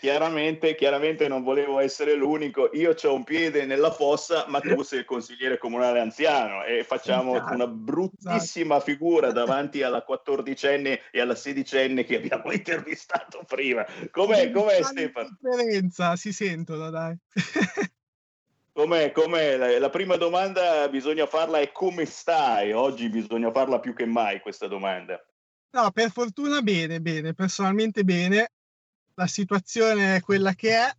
Chiaramente, chiaramente non volevo essere l'unico. Io ho un piede nella fossa, ma tu sei il consigliere comunale anziano e facciamo Esatto, una bruttissima figura davanti alla quattordicenne e alla sedicenne che abbiamo [LAUGHS] intervistato prima. Com'è, com'è Stefano? differenza, si sentono, dai. [LAUGHS] Com'è, com'è? La, la prima domanda bisogna farla è come stai? Oggi bisogna farla più che mai questa domanda. No, per fortuna bene, bene, personalmente bene. La situazione è quella che è.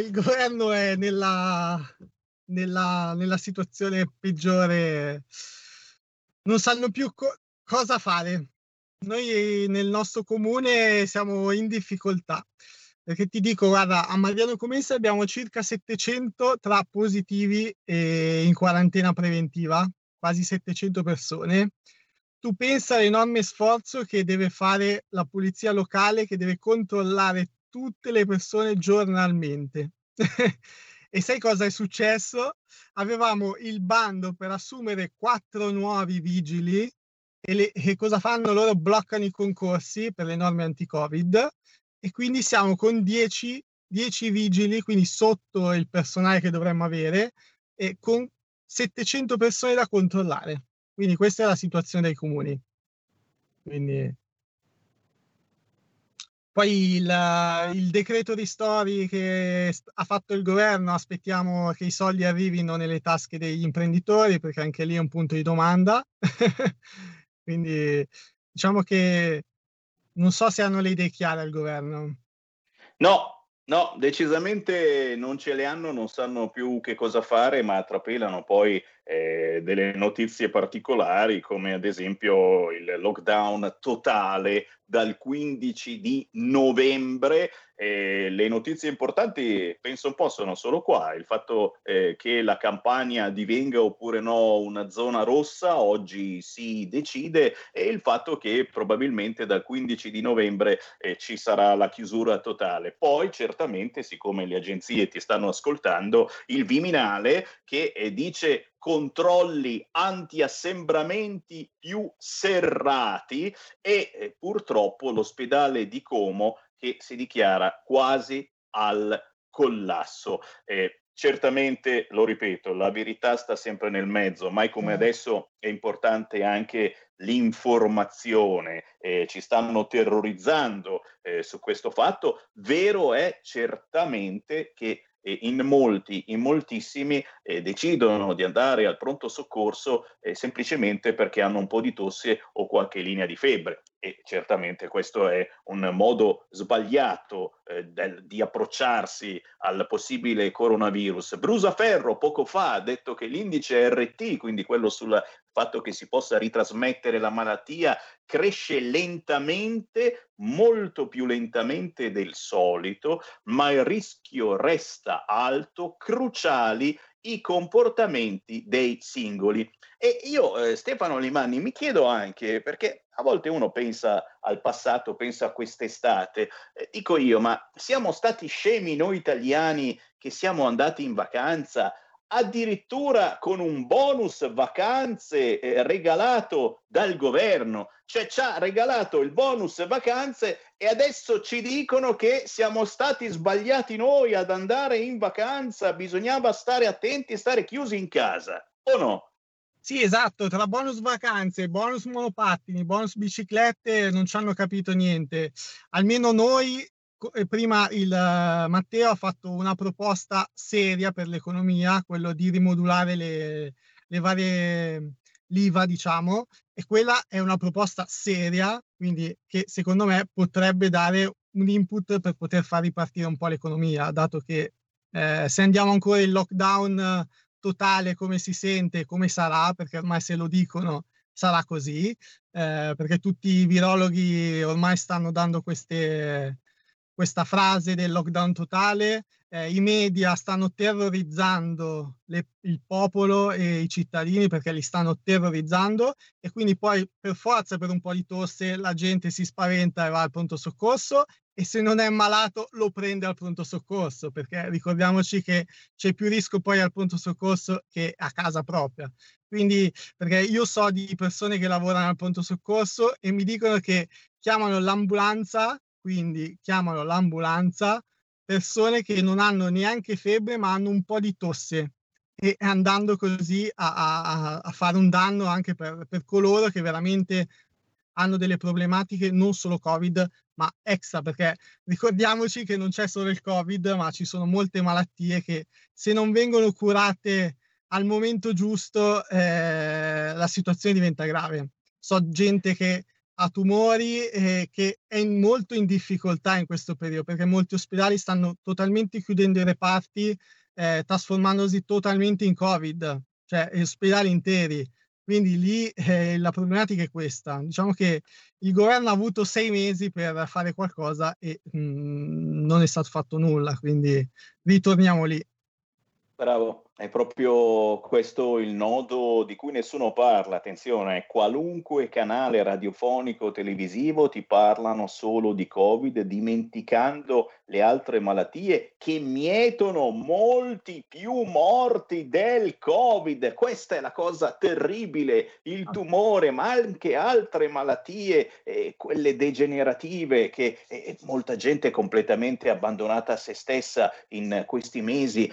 Il governo è nella, nella, nella situazione peggiore. Non sanno più co- cosa fare. Noi nel nostro comune siamo in difficoltà. Perché ti dico, guarda, a Mariano Comessa abbiamo circa 700 tra positivi e in quarantena preventiva, quasi 700 persone tu pensa all'enorme sforzo che deve fare la polizia locale che deve controllare tutte le persone giornalmente. [LAUGHS] e sai cosa è successo? Avevamo il bando per assumere quattro nuovi vigili e, le- e cosa fanno? Loro bloccano i concorsi per le norme anti-Covid e quindi siamo con 10, 10 vigili, quindi sotto il personale che dovremmo avere e con 700 persone da controllare. Quindi questa è la situazione dei comuni. Quindi... Poi il, il decreto ristori che ha fatto il governo, aspettiamo che i soldi arrivino nelle tasche degli imprenditori, perché anche lì è un punto di domanda. [LAUGHS] Quindi diciamo che non so se hanno le idee chiare al governo. No, no, decisamente non ce le hanno, non sanno più che cosa fare, ma trapelano poi eh, delle notizie particolari, come ad esempio il lockdown totale dal 15 di novembre. Eh, le notizie importanti penso un po' sono solo qua, il fatto eh, che la campagna divenga oppure no una zona rossa, oggi si decide, e il fatto che probabilmente dal 15 di novembre eh, ci sarà la chiusura totale. Poi certamente, siccome le agenzie ti stanno ascoltando, il Viminale che eh, dice controlli anti-assembramenti più serrati e eh, purtroppo l'ospedale di Como che si dichiara quasi al collasso. Eh, certamente, lo ripeto, la verità sta sempre nel mezzo, mai come adesso è importante anche l'informazione, eh, ci stanno terrorizzando eh, su questo fatto. Vero è certamente che in molti, in moltissimi eh, decidono di andare al pronto soccorso eh, semplicemente perché hanno un po' di tosse o qualche linea di febbre e certamente questo è un modo sbagliato eh, del, di approcciarsi al possibile coronavirus. Brusaferro poco fa ha detto che l'indice RT, quindi quello sul fatto che si possa ritrasmettere la malattia, cresce lentamente, molto più lentamente del solito, ma il rischio resta alto, cruciali i comportamenti dei singoli. E io, eh, Stefano Limani, mi chiedo anche, perché a volte uno pensa al passato, pensa a quest'estate, eh, dico io, ma siamo stati scemi noi italiani che siamo andati in vacanza addirittura con un bonus vacanze eh, regalato dal governo, cioè ci ha regalato il bonus vacanze e adesso ci dicono che siamo stati sbagliati noi ad andare in vacanza, bisognava stare attenti e stare chiusi in casa, o no? Sì, esatto, tra bonus vacanze, bonus monopattini, bonus biciclette non ci hanno capito niente. Almeno noi prima il uh, Matteo ha fatto una proposta seria per l'economia, quello di rimodulare le, le varie l'IVA, diciamo, e quella è una proposta seria, quindi che secondo me potrebbe dare un input per poter far ripartire un po' l'economia, dato che eh, se andiamo ancora in lockdown totale come si sente, come sarà, perché ormai se lo dicono sarà così, eh, perché tutti i virologhi ormai stanno dando queste, questa frase del lockdown totale, eh, i media stanno terrorizzando le, il popolo e i cittadini perché li stanno terrorizzando e quindi poi per forza per un po' di tosse la gente si spaventa e va al pronto soccorso e se non è malato lo prende al pronto soccorso perché ricordiamoci che c'è più rischio poi al pronto soccorso che a casa propria. Quindi perché io so di persone che lavorano al pronto soccorso e mi dicono che chiamano l'ambulanza quindi chiamano l'ambulanza persone che non hanno neanche febbre ma hanno un po' di tosse. E andando così a, a, a fare un danno anche per, per, coloro che veramente hanno delle problematiche non solo covid ma extra perché ricordiamoci che non c'è solo il covid ma ci sono molte malattie che se non vengono curate al momento giusto eh, la situazione diventa grave. So gente che a tumori eh, che è molto in difficoltà in questo periodo perché molti ospedali stanno totalmente chiudendo i reparti, eh, trasformandosi totalmente in Covid, cioè ospedali interi. Quindi lì eh, la problematica è questa. Diciamo che il governo ha avuto sei mesi per fare qualcosa e mh, mm, non è stato fatto nulla, quindi ritorniamo lì. Bravo, è proprio questo il nodo di cui nessuno parla. Attenzione, qualunque canale radiofonico o televisivo ti parlano solo di Covid, dimenticando le altre malattie che mietono molti più morti del Covid. Questa è la cosa terribile, il tumore, ma anche altre malattie, eh, quelle degenerative che eh, molta gente è completamente abbandonata a se stessa in questi mesi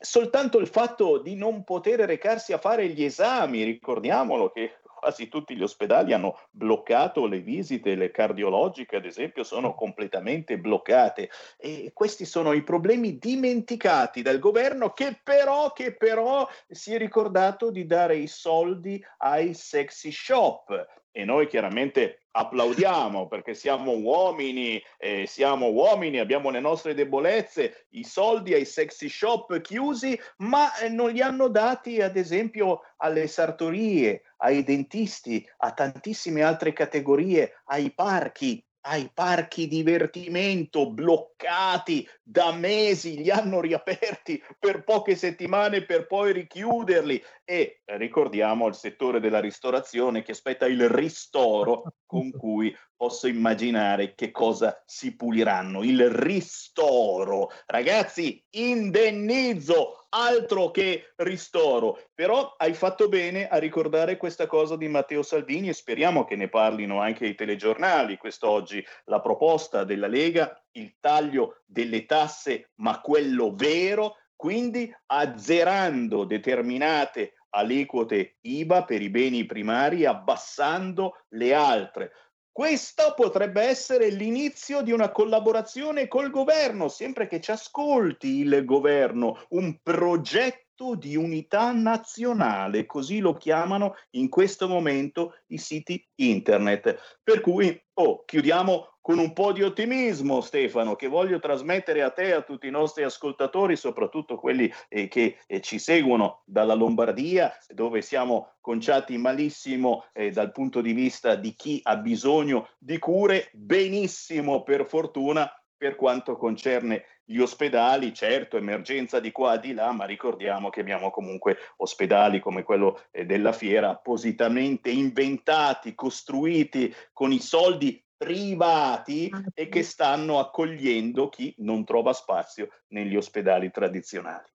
soltanto il fatto di non poter recarsi a fare gli esami, ricordiamolo che quasi tutti gli ospedali hanno bloccato le visite, le cardiologiche ad esempio sono completamente bloccate. E questi sono i problemi dimenticati dal governo che però, che però si è ricordato di dare i soldi ai sexy shop e noi chiaramente applaudiamo perché siamo uomini, eh, siamo uomini, abbiamo le nostre debolezze, i soldi ai sexy shop chiusi, ma eh, non li hanno dati ad esempio alle sartorie, ai dentisti, a tantissime altre categorie, ai parchi, ai parchi divertimento bloccati da mesi, li hanno riaperti per poche settimane per poi richiuderli. E ricordiamo il settore della ristorazione che aspetta il ristoro con cui posso immaginare che cosa si puliranno. Il ristoro, ragazzi, indennizzo, altro che ristoro. Però hai fatto bene a ricordare questa cosa di Matteo Salvini e speriamo che ne parlino anche i telegiornali quest'oggi. La proposta della Lega, il taglio delle tasse, ma quello vero, quindi azzerando determinate aliquote IVA per i beni primari, abbassando le altre. Questo potrebbe essere l'inizio di una collaborazione col governo, sempre che ci ascolti il governo, un progetto di unità nazionale, così lo chiamano in questo momento i siti internet. Per cui, oh, chiudiamo con un po' di ottimismo, Stefano, che voglio trasmettere a te e a tutti i nostri ascoltatori, soprattutto quelli eh, che eh, ci seguono dalla Lombardia, dove siamo conciati malissimo eh, dal punto di vista di chi ha bisogno di cure, benissimo per fortuna per quanto concerne gli ospedali, certo, emergenza di qua e di là, ma ricordiamo che abbiamo comunque ospedali come quello eh, della Fiera appositamente inventati, costruiti con i soldi privati e che stanno accogliendo chi non trova spazio negli ospedali tradizionali.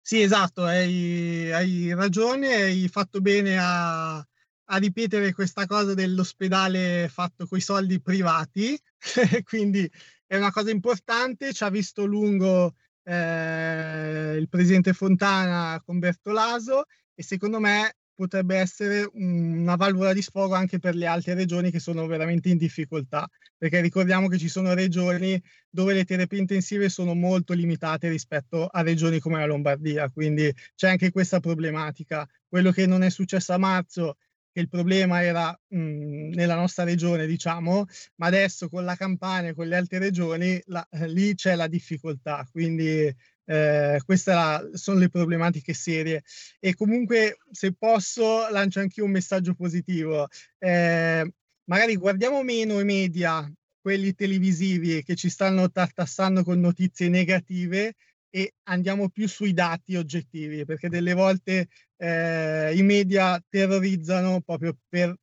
Sì, esatto, hai, hai ragione, hai fatto bene a, a ripetere questa cosa dell'ospedale fatto con i soldi privati, [LAUGHS] quindi è una cosa importante, ci ha visto lungo eh, il presidente Fontana con Bertolaso e secondo me potrebbe essere una valvola di sfogo anche per le altre regioni che sono veramente in difficoltà, perché ricordiamo che ci sono regioni dove le terapie intensive sono molto limitate rispetto a regioni come la Lombardia, quindi c'è anche questa problematica. Quello che non è successo a marzo che il problema era mh, nella nostra regione, diciamo, ma adesso con la Campania e con le altre regioni la, eh, lì c'è la difficoltà, quindi eh, queste sono le problematiche serie. E comunque, se posso, lancio anche un messaggio positivo. Eh, magari guardiamo meno i media, quelli televisivi che ci stanno tartassando con notizie negative e andiamo più sui dati oggettivi, perché delle volte eh, i media terrorizzano proprio per,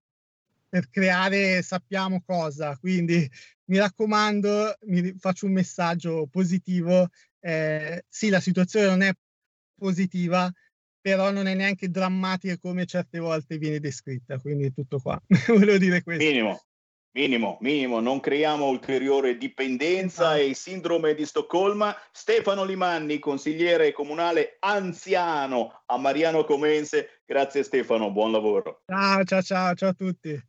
per, creare sappiamo cosa. Quindi mi raccomando, mi faccio un messaggio positivo. Eh, sì, la situazione non è positiva, però non è neanche drammatica come certe volte viene descritta. Quindi tutto qua. [LAUGHS] Volevo dire questo. Minimo. Minimo, minimo, non creiamo ulteriore dipendenza e sindrome di Stoccolma. Stefano Limanni, consigliere comunale anziano a Mariano Comense. Grazie Stefano, buon lavoro. Ciao, ciao, ciao, ciao a tutti.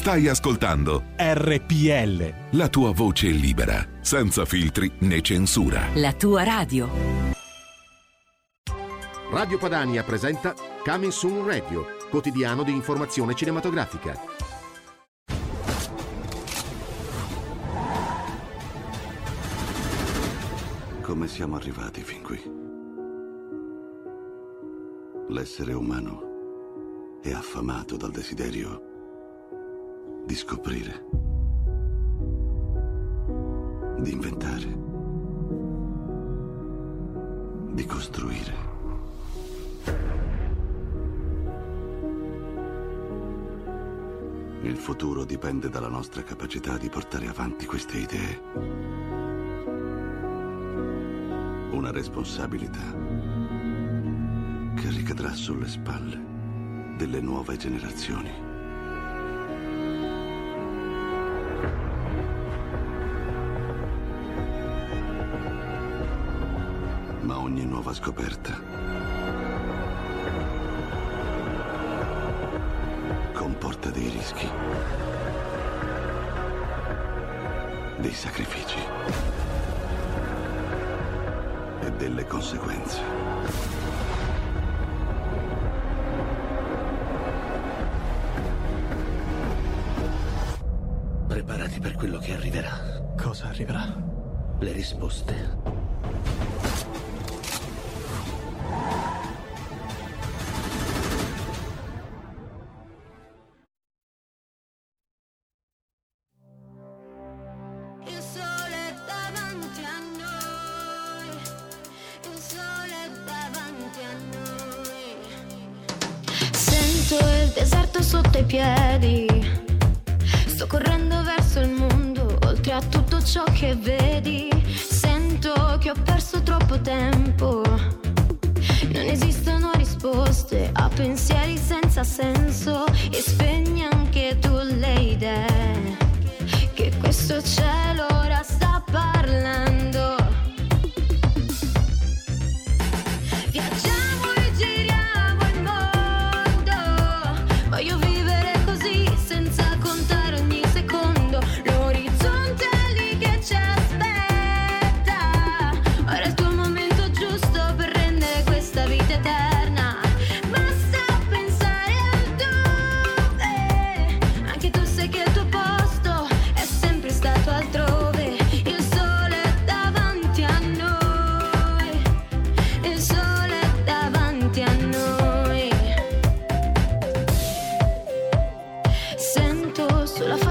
Stai ascoltando RPL. la tua voce libera, senza filtri né censura. La tua radio. Radio Padania presenta Coming Soon Radio, quotidiano di informazione cinematografica. Come siamo arrivati fin qui? L'essere umano è affamato dal desiderio di scoprire, di inventare, di costruire. Il futuro dipende dalla nostra capacità di portare avanti queste idee. Una responsabilità che ricadrà sulle spalle delle nuove generazioni. Nuova scoperta comporta dei rischi, dei sacrifici e delle conseguenze. Preparati per quello che arriverà. Cosa arriverà? Le risposte.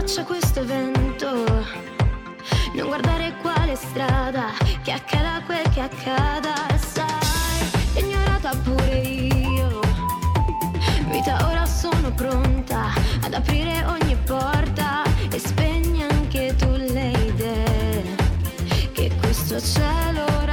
Faccia questo vento. Non guardare quale strada, che accada quel che accada. Sai, ignorata pure io. Vita, ora sono pronta ad aprire ogni porta e spegni anche tu le idee. Che questo cielo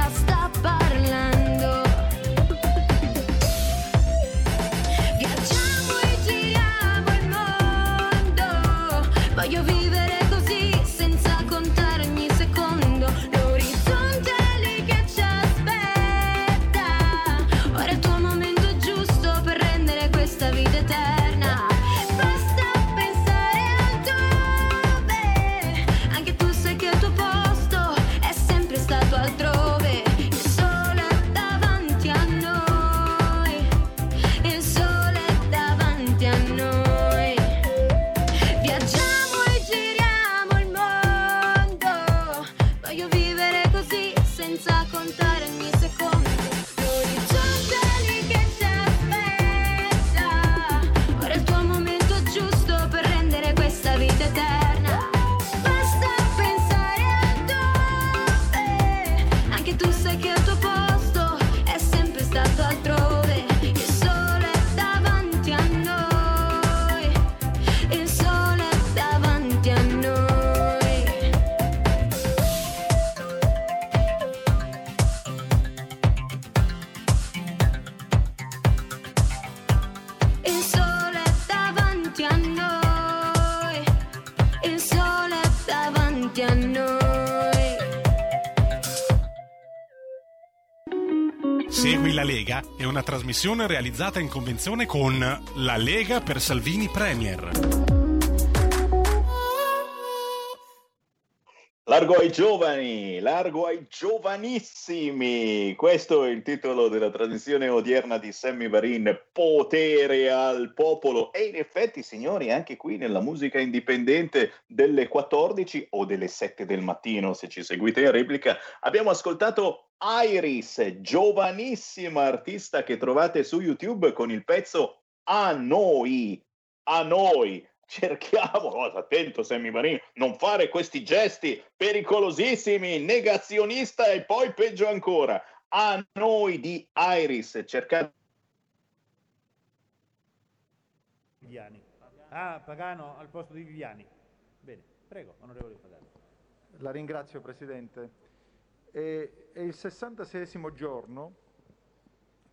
trasmissione realizzata in convenzione con La Lega per Salvini Premier. Largo ai giovani, largo ai giovanissimi. Questo è il titolo della trasmissione odierna di Sammy Varin, Potere al popolo. E in effetti, signori, anche qui nella musica indipendente delle 14 o delle 7 del mattino, se ci seguite in replica, abbiamo ascoltato Iris, giovanissima artista che trovate su YouTube con il pezzo A noi, a noi. Cerchiamo, oh, attento Sammy Varin, non fare questi gesti pericolosissimi, negazionista e poi peggio ancora. A noi di Iris, cercate a Pagano al posto di Viviani. Bene, prego, onorevole Pagano. La ringrazio Presidente. È, è il 66 giorno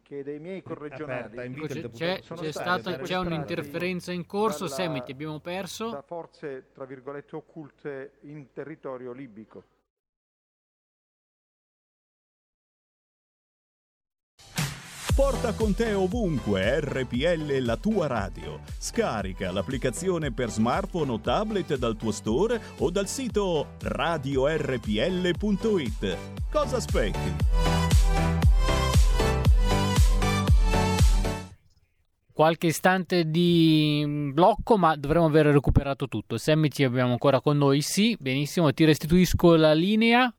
che dei miei corregionali C'è, c'è, c'è stata, c'è sequestrati un'interferenza in corso, dalla- Sammy ti abbiamo perso. da forze tra virgolette occulte in territorio libico. Porta con te ovunque RPL la tua radio. Scarica l'applicazione per smartphone o tablet dal tuo store o dal sito radiorpl.it. Cosa aspetti? Qualche istante di blocco, ma dovremmo aver recuperato tutto. Sammy ci abbiamo ancora con noi? Sì, benissimo, ti restituisco la linea.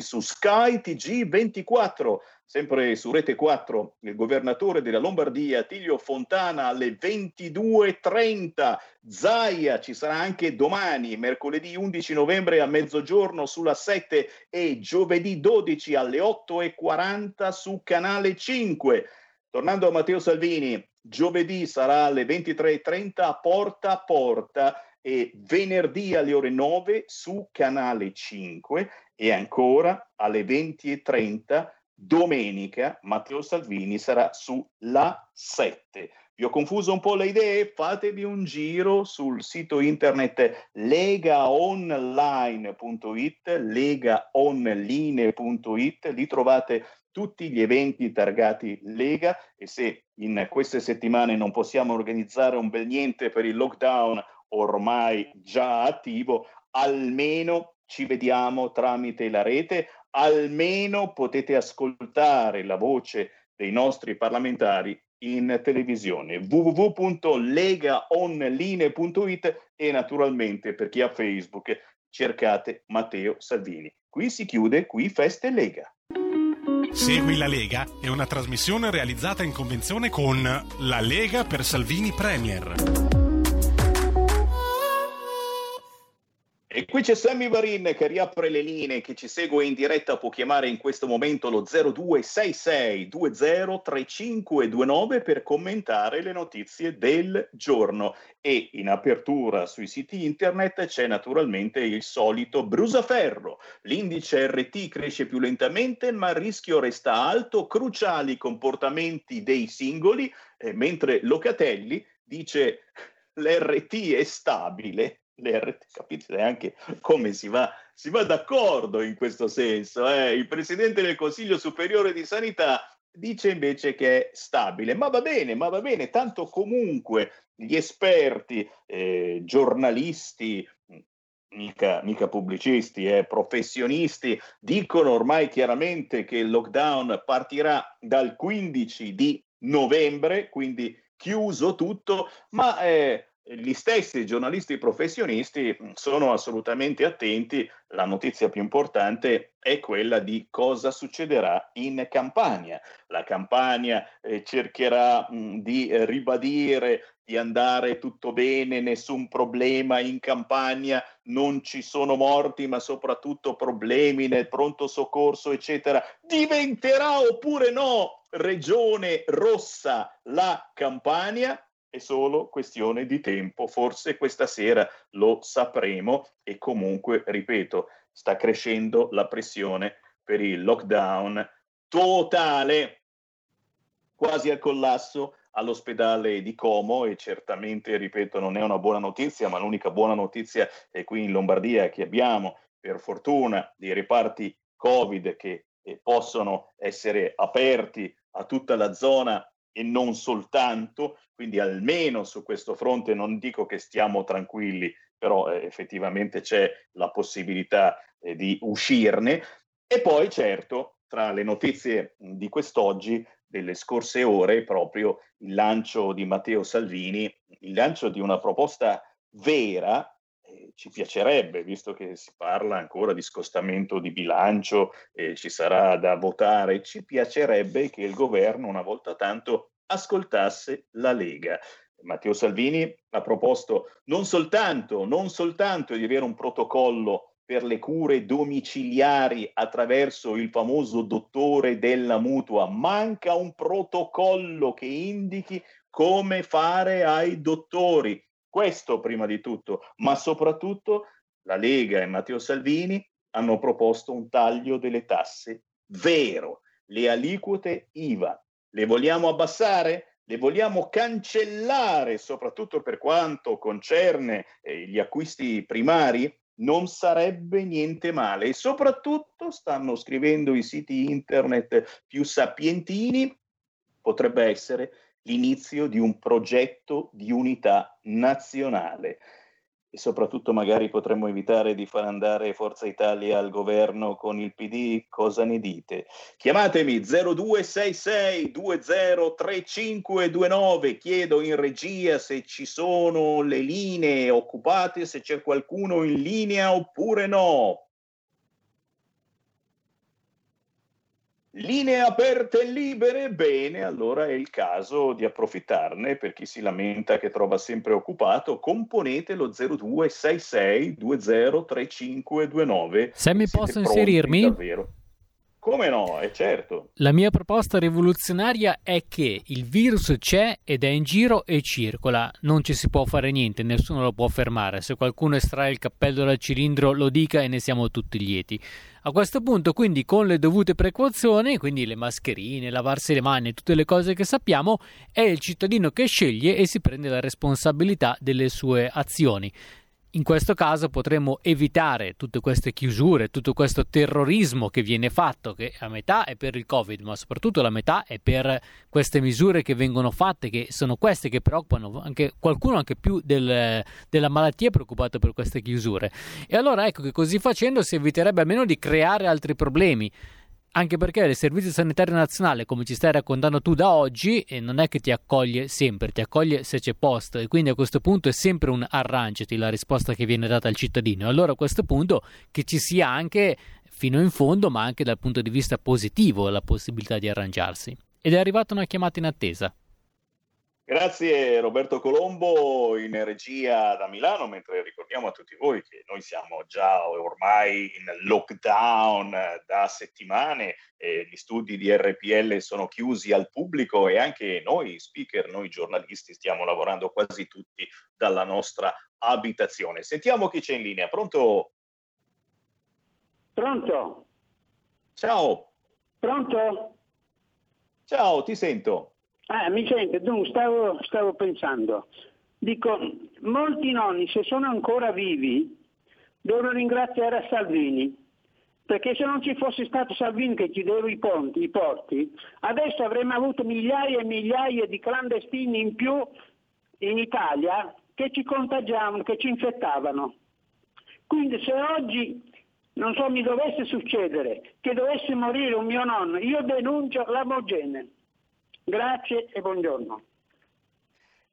Su Sky TG24, sempre su Rete 4, il governatore della Lombardia, Tiglio Fontana, alle 22.30. Zaia ci sarà anche domani, mercoledì 11 novembre a mezzogiorno sulla 7 e giovedì 12 alle 8.40 su Canale 5. Tornando a Matteo Salvini, giovedì sarà alle 23.30 a Porta a Porta e venerdì alle ore 9 su Canale 5 e ancora alle 20.30 domenica Matteo Salvini sarà su La 7. Vi ho confuso un po' le idee? Fatevi un giro sul sito internet legaonline.it, legaonline.it, lì trovate tutti gli eventi targati Lega e se in queste settimane non possiamo organizzare un bel niente per il lockdown ormai già attivo, almeno ci vediamo tramite la rete, almeno potete ascoltare la voce dei nostri parlamentari in televisione www.legaonline.it e naturalmente per chi ha Facebook cercate Matteo Salvini. Qui si chiude, qui Feste Lega. Segui la Lega è una trasmissione realizzata in convenzione con La Lega per Salvini Premier. E qui c'è Sammy Varin che riapre le linee, che ci segue in diretta, può chiamare in questo momento lo 0266 203529 per commentare le notizie del giorno. E in apertura sui siti internet c'è naturalmente il solito brusaferro. L'indice RT cresce più lentamente, ma il rischio resta alto, cruciali comportamenti dei singoli, eh, mentre Locatelli dice [LAUGHS] l'RT è stabile l'RT, capite anche come si va, si va d'accordo in questo senso. Eh? Il Presidente del Consiglio Superiore di Sanità dice invece che è stabile, ma va bene, ma va bene, tanto comunque gli esperti, eh, giornalisti, mica, mica pubblicisti, eh, professionisti, dicono ormai chiaramente che il lockdown partirà dal 15 di novembre, quindi chiuso tutto, ma eh, gli stessi giornalisti professionisti sono assolutamente attenti. La notizia più importante è quella di cosa succederà in Campania. La Campania eh, cercherà mh, di eh, ribadire di andare tutto bene, nessun problema in Campania, non ci sono morti, ma soprattutto problemi nel pronto soccorso, eccetera. Diventerà oppure no regione rossa la Campania? È solo questione di tempo, forse questa sera lo sapremo e comunque, ripeto, sta crescendo la pressione per il lockdown totale, quasi al collasso all'ospedale di Como e certamente, ripeto, non è una buona notizia, ma l'unica buona notizia è qui in Lombardia che abbiamo, per fortuna, dei reparti Covid che eh, possono essere aperti a tutta la zona e non soltanto, quindi almeno su questo fronte non dico che stiamo tranquilli, però eh, effettivamente c'è la possibilità eh, di uscirne. E poi certo, tra le notizie di quest'oggi, delle scorse ore, proprio il lancio di Matteo Salvini, il lancio di una proposta vera, ci piacerebbe, visto che si parla ancora di scostamento di bilancio, eh, ci sarà da votare, ci piacerebbe che il governo una volta tanto ascoltasse la Lega. Matteo Salvini ha proposto non soltanto, non soltanto di avere un protocollo per le cure domiciliari attraverso il famoso dottore della mutua, manca un protocollo che indichi come fare ai dottori. Questo prima di tutto, ma soprattutto la Lega e Matteo Salvini hanno proposto un taglio delle tasse vero, le aliquote IVA le vogliamo abbassare? Le vogliamo cancellare, soprattutto per quanto concerne eh, gli acquisti primari? Non sarebbe niente male. E soprattutto, stanno scrivendo i siti internet più sapientini, potrebbe essere l'inizio di un progetto di unità nazionale e soprattutto magari potremmo evitare di far andare Forza Italia al governo con il PD, cosa ne dite? Chiamatemi 0266 203529, chiedo in regia se ci sono le linee occupate, se c'è qualcuno in linea oppure no. Linee aperte e libere, bene, allora è il caso di approfittarne per chi si lamenta che trova sempre occupato, componete lo 0266 203529. Se mi posso inserirmi? Davvero. Come no, è certo. La mia proposta rivoluzionaria è che il virus c'è ed è in giro e circola. Non ci si può fare niente, nessuno lo può fermare. Se qualcuno estrae il cappello dal cilindro lo dica e ne siamo tutti lieti. A questo punto, quindi, con le dovute precauzioni, quindi le mascherine, lavarsi le mani tutte le cose che sappiamo, è il cittadino che sceglie e si prende la responsabilità delle sue azioni. In questo caso potremmo evitare tutte queste chiusure, tutto questo terrorismo che viene fatto, che a metà è per il Covid, ma soprattutto la metà è per queste misure che vengono fatte, che sono queste che preoccupano anche qualcuno anche più del, della malattia preoccupato per queste chiusure. E allora ecco che così facendo si eviterebbe almeno di creare altri problemi anche perché il Servizio Sanitario Nazionale, come ci stai raccontando tu da oggi, eh, non è che ti accoglie sempre, ti accoglie se c'è posto e quindi a questo punto è sempre un arrangiati la risposta che viene data al cittadino. Allora a questo punto che ci sia anche fino in fondo, ma anche dal punto di vista positivo, la possibilità di arrangiarsi. Ed è arrivata una chiamata in attesa. Grazie Roberto Colombo in regia da Milano, mentre ricordiamo a tutti voi che noi siamo già ormai in lockdown da settimane, gli studi di RPL sono chiusi al pubblico e anche noi speaker, noi giornalisti stiamo lavorando quasi tutti dalla nostra abitazione. Sentiamo chi c'è in linea. Pronto? Pronto? Ciao. Pronto? Ciao, ti sento. Ah, mi sente, dunque stavo, stavo pensando, dico, molti nonni se sono ancora vivi devono ringraziare a Salvini, perché se non ci fosse stato Salvini che chiudeva i ponti, i porti, adesso avremmo avuto migliaia e migliaia di clandestini in più in Italia che ci contagiavano, che ci infettavano. Quindi se oggi, non so, mi dovesse succedere che dovesse morire un mio nonno, io denuncio l'amogene. Grazie e buongiorno.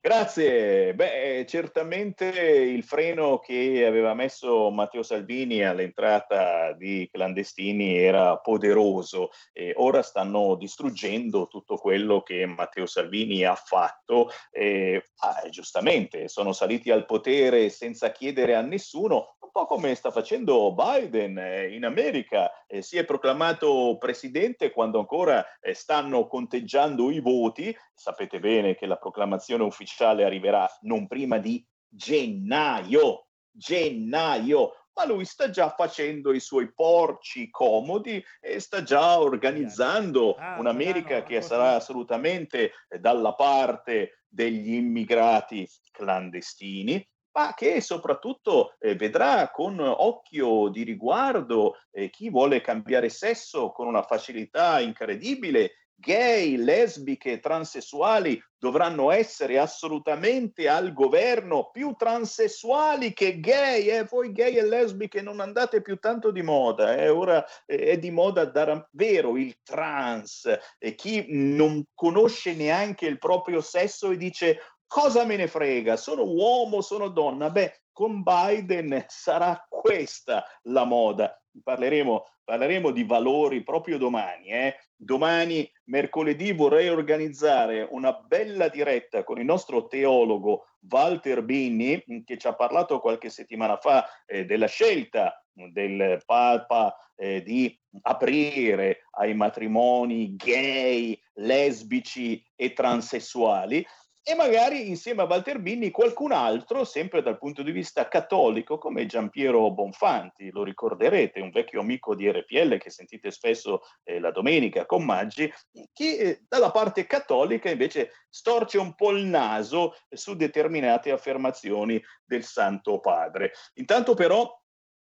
Grazie. Beh, eh, certamente il freno che aveva messo Matteo Salvini all'entrata di clandestini era poderoso e ora stanno distruggendo tutto quello che Matteo Salvini ha fatto. E, ah, giustamente, sono saliti al potere senza chiedere a nessuno, un po' come sta facendo Biden eh, in America. Eh, si è proclamato presidente quando ancora eh, stanno conteggiando i voti. Sapete bene che la proclamazione ufficiale arriverà non prima di gennaio. Gennaio, ma lui sta già facendo i suoi porci comodi e sta già organizzando un'America che sarà assolutamente eh, dalla parte degli immigrati clandestini ma che soprattutto eh, vedrà con occhio di riguardo eh, chi vuole cambiare sesso con una facilità incredibile. Gay, lesbiche, transessuali dovranno essere assolutamente al governo, più transessuali che gay. Eh? Voi gay e lesbiche non andate più tanto di moda, eh? ora eh, è di moda davvero il trans. E chi non conosce neanche il proprio sesso e dice Cosa me ne frega? Sono uomo, sono donna. Beh, con Biden sarà questa la moda. Parleremo, parleremo di valori proprio domani. Eh? Domani, mercoledì, vorrei organizzare una bella diretta con il nostro teologo Walter Bini, che ci ha parlato qualche settimana fa eh, della scelta del Papa eh, di aprire ai matrimoni gay, lesbici e transessuali e magari insieme a Walter Bini qualcun altro, sempre dal punto di vista cattolico, come Giampiero Bonfanti, lo ricorderete, un vecchio amico di RPL che sentite spesso eh, la domenica con Maggi, che eh, dalla parte cattolica invece storce un po' il naso su determinate affermazioni del Santo Padre. Intanto però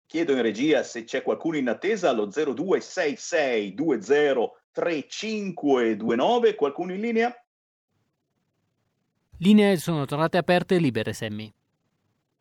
chiedo in regia se c'è qualcuno in attesa allo 0266203529, qualcuno in linea? Linee sono tornate aperte e libere, Sammy.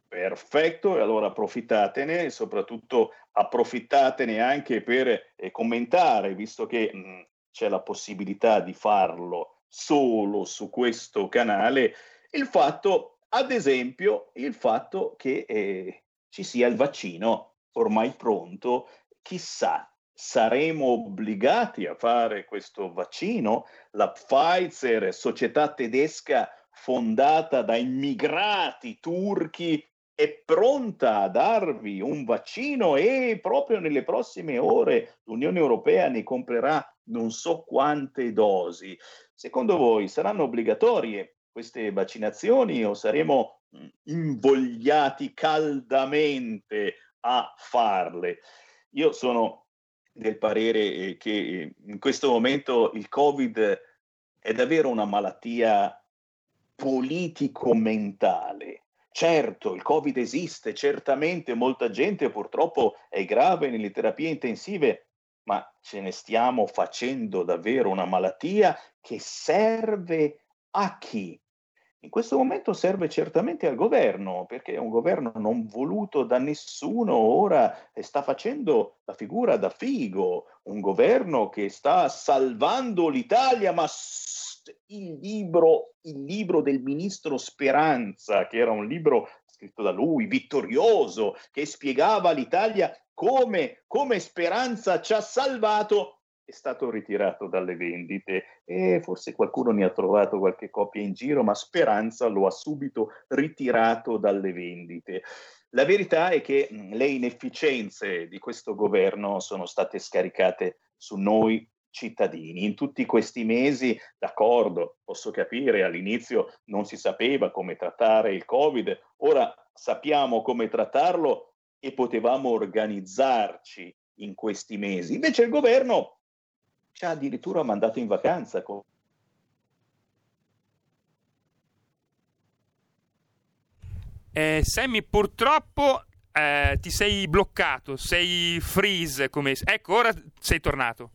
Perfetto, e allora approfittatene e soprattutto approfittatene anche per eh, commentare, visto che mh, c'è la possibilità di farlo solo su questo canale, il fatto, ad esempio, il fatto che eh, ci sia il vaccino ormai pronto, chissà saremo obbligati a fare questo vaccino? La Pfizer, società tedesca fondata da immigrati turchi è pronta a darvi un vaccino e proprio nelle prossime ore l'Unione Europea ne comprerà non so quante dosi. Secondo voi saranno obbligatorie queste vaccinazioni o saremo mm, invogliati caldamente a farle? Io sono del parere eh, che eh, in questo momento il Covid è davvero una malattia politico-mentale. Certo, il Covid esiste, certamente molta gente purtroppo è grave nelle terapie intensive, ma ce ne stiamo facendo davvero una malattia che serve a chi? In questo momento serve certamente al governo, perché è un governo non voluto da nessuno, ora sta facendo la figura da figo, un governo che sta salvando l'Italia, ma il libro, il libro del ministro Speranza, che era un libro scritto da lui, vittorioso, che spiegava all'Italia come, come Speranza ci ha salvato, è stato ritirato dalle vendite e forse qualcuno ne ha trovato qualche copia in giro, ma Speranza lo ha subito ritirato dalle vendite. La verità è che le inefficienze di questo governo sono state scaricate su noi cittadini. In tutti questi mesi, d'accordo, posso capire, all'inizio non si sapeva come trattare il Covid, ora sappiamo come trattarlo e potevamo organizzarci in questi mesi. Invece il governo ci ha addirittura mandato in vacanza con Eh, Sammy, purtroppo eh, ti sei bloccato, sei freeze. Come... Ecco, ora sei tornato.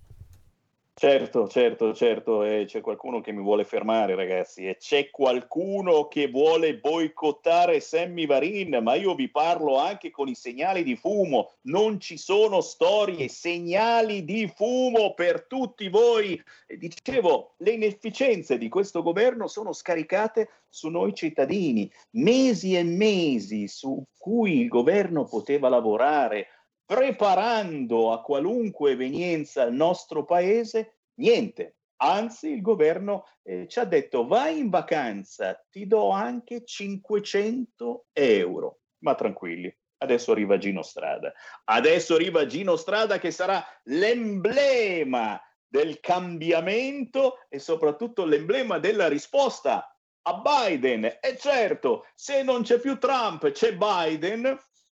Certo, certo, certo, e c'è qualcuno che mi vuole fermare, ragazzi, e c'è qualcuno che vuole boicottare Sammy Varin, ma io vi parlo anche con i segnali di fumo, non ci sono storie, segnali di fumo per tutti voi. E dicevo, le inefficienze di questo governo sono scaricate su noi cittadini, mesi e mesi su cui il governo poteva lavorare preparando a qualunque evenienza il nostro paese, niente. Anzi, il governo eh, ci ha detto vai in vacanza, ti do anche 500 euro. Ma tranquilli, adesso arriva Gino Strada. Adesso arriva Gino Strada che sarà l'emblema del cambiamento e soprattutto l'emblema della risposta a Biden. E certo, se non c'è più Trump, c'è Biden,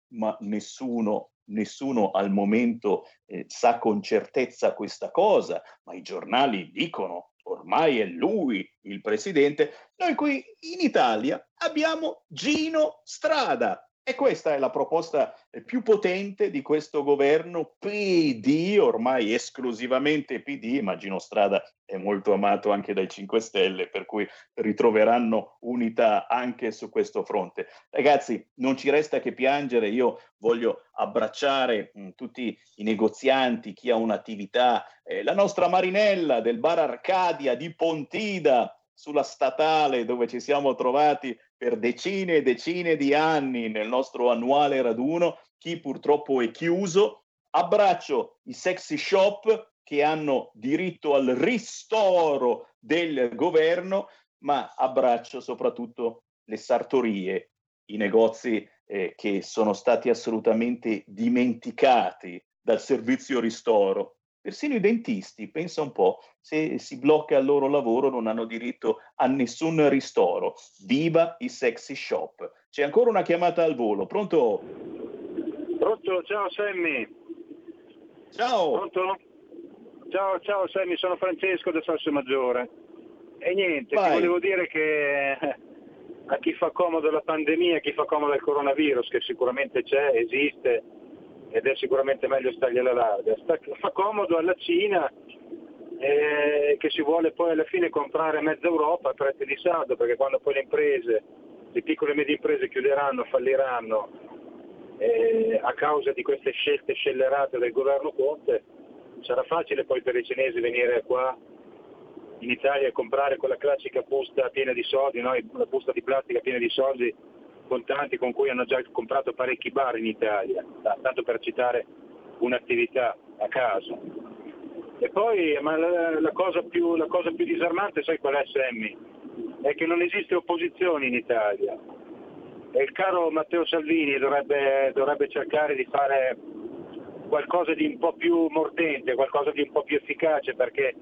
ma nessuno nessuno al momento eh, sa con certezza questa cosa, ma i giornali dicono ormai è lui il presidente. Noi qui in Italia abbiamo Gino Strada. E questa è la proposta eh, più potente di questo governo PD, ormai esclusivamente PD, ma Gino Strada è molto amato anche dai 5 Stelle, per cui ritroveranno unità anche su questo fronte. Ragazzi, non ci resta che piangere, io voglio abbracciare mh, tutti i negozianti, chi ha un'attività, eh, la nostra Marinella del bar Arcadia di Pontida, sulla statale dove ci siamo trovati per decine e decine di anni nel nostro annuale raduno, chi purtroppo è chiuso. Abbraccio i sexy shop che hanno diritto al ristoro del governo, ma abbraccio soprattutto le sartorie, i negozi eh, che sono stati assolutamente dimenticati dal servizio ristoro Persino i dentisti, pensa un po', se si blocca il loro lavoro non hanno diritto a nessun ristoro. Viva i sexy shop. C'è ancora una chiamata al volo. Pronto? Pronto, ciao Sammy. Ciao. Pronto? Ciao, ciao Sammy, sono Francesco da Sasso Maggiore. E niente, ti Vai. volevo dire che eh, a chi fa comodo la pandemia, a chi fa comodo il coronavirus, che sicuramente c'è, esiste, ed è sicuramente meglio stargli alla larga. Sta- fa comodo alla Cina eh, che si vuole poi alla fine comprare mezza Europa a prezzi di saldo, perché quando poi le imprese, le piccole e medie imprese chiuderanno, falliranno eh, a causa di queste scelte scellerate del governo Conte, sarà facile poi per i cinesi venire qua in Italia e comprare quella classica busta piena di soldi, no? la busta di plastica piena di soldi contanti con cui hanno già comprato parecchi bar in Italia, ta- tanto per citare un'attività a caso. E poi la, la cosa più, la cosa più disarmante, sai qual è Sammy? È che non esiste opposizione in Italia. E il caro Matteo Salvini dovrebbe, dovrebbe cercare di fare qualcosa di un po' più mordente, qualcosa di un po' più efficace, perché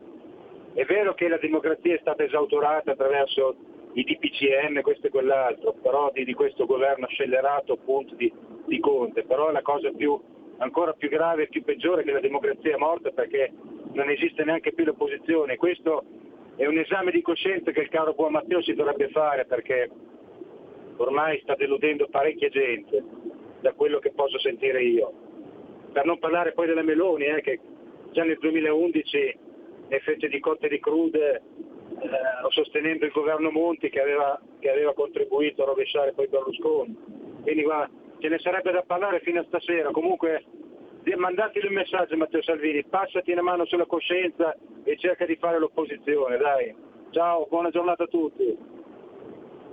è vero che la democrazia è stata esautorata attraverso i DPCM, questo e quell'altro, però di, di questo governo scellerato appunto di, di Conte, però la cosa più, ancora più grave e più peggiore è che la democrazia è morta perché non esiste neanche più l'opposizione. Questo è un esame di coscienza che il caro buon Matteo si dovrebbe fare perché ormai sta deludendo parecchia gente, da quello che posso sentire io. Per non parlare poi della Meloni, eh, che già nel 2011 ne fece di cotte di crude eh, sostenendo il governo Monti che aveva, che aveva contribuito a rovesciare poi Berlusconi. Quindi guarda, ce ne sarebbe da parlare fino a stasera. Comunque mandateli un messaggio Matteo Salvini, passati una mano sulla coscienza e cerca di fare l'opposizione, dai. Ciao, buona giornata a tutti.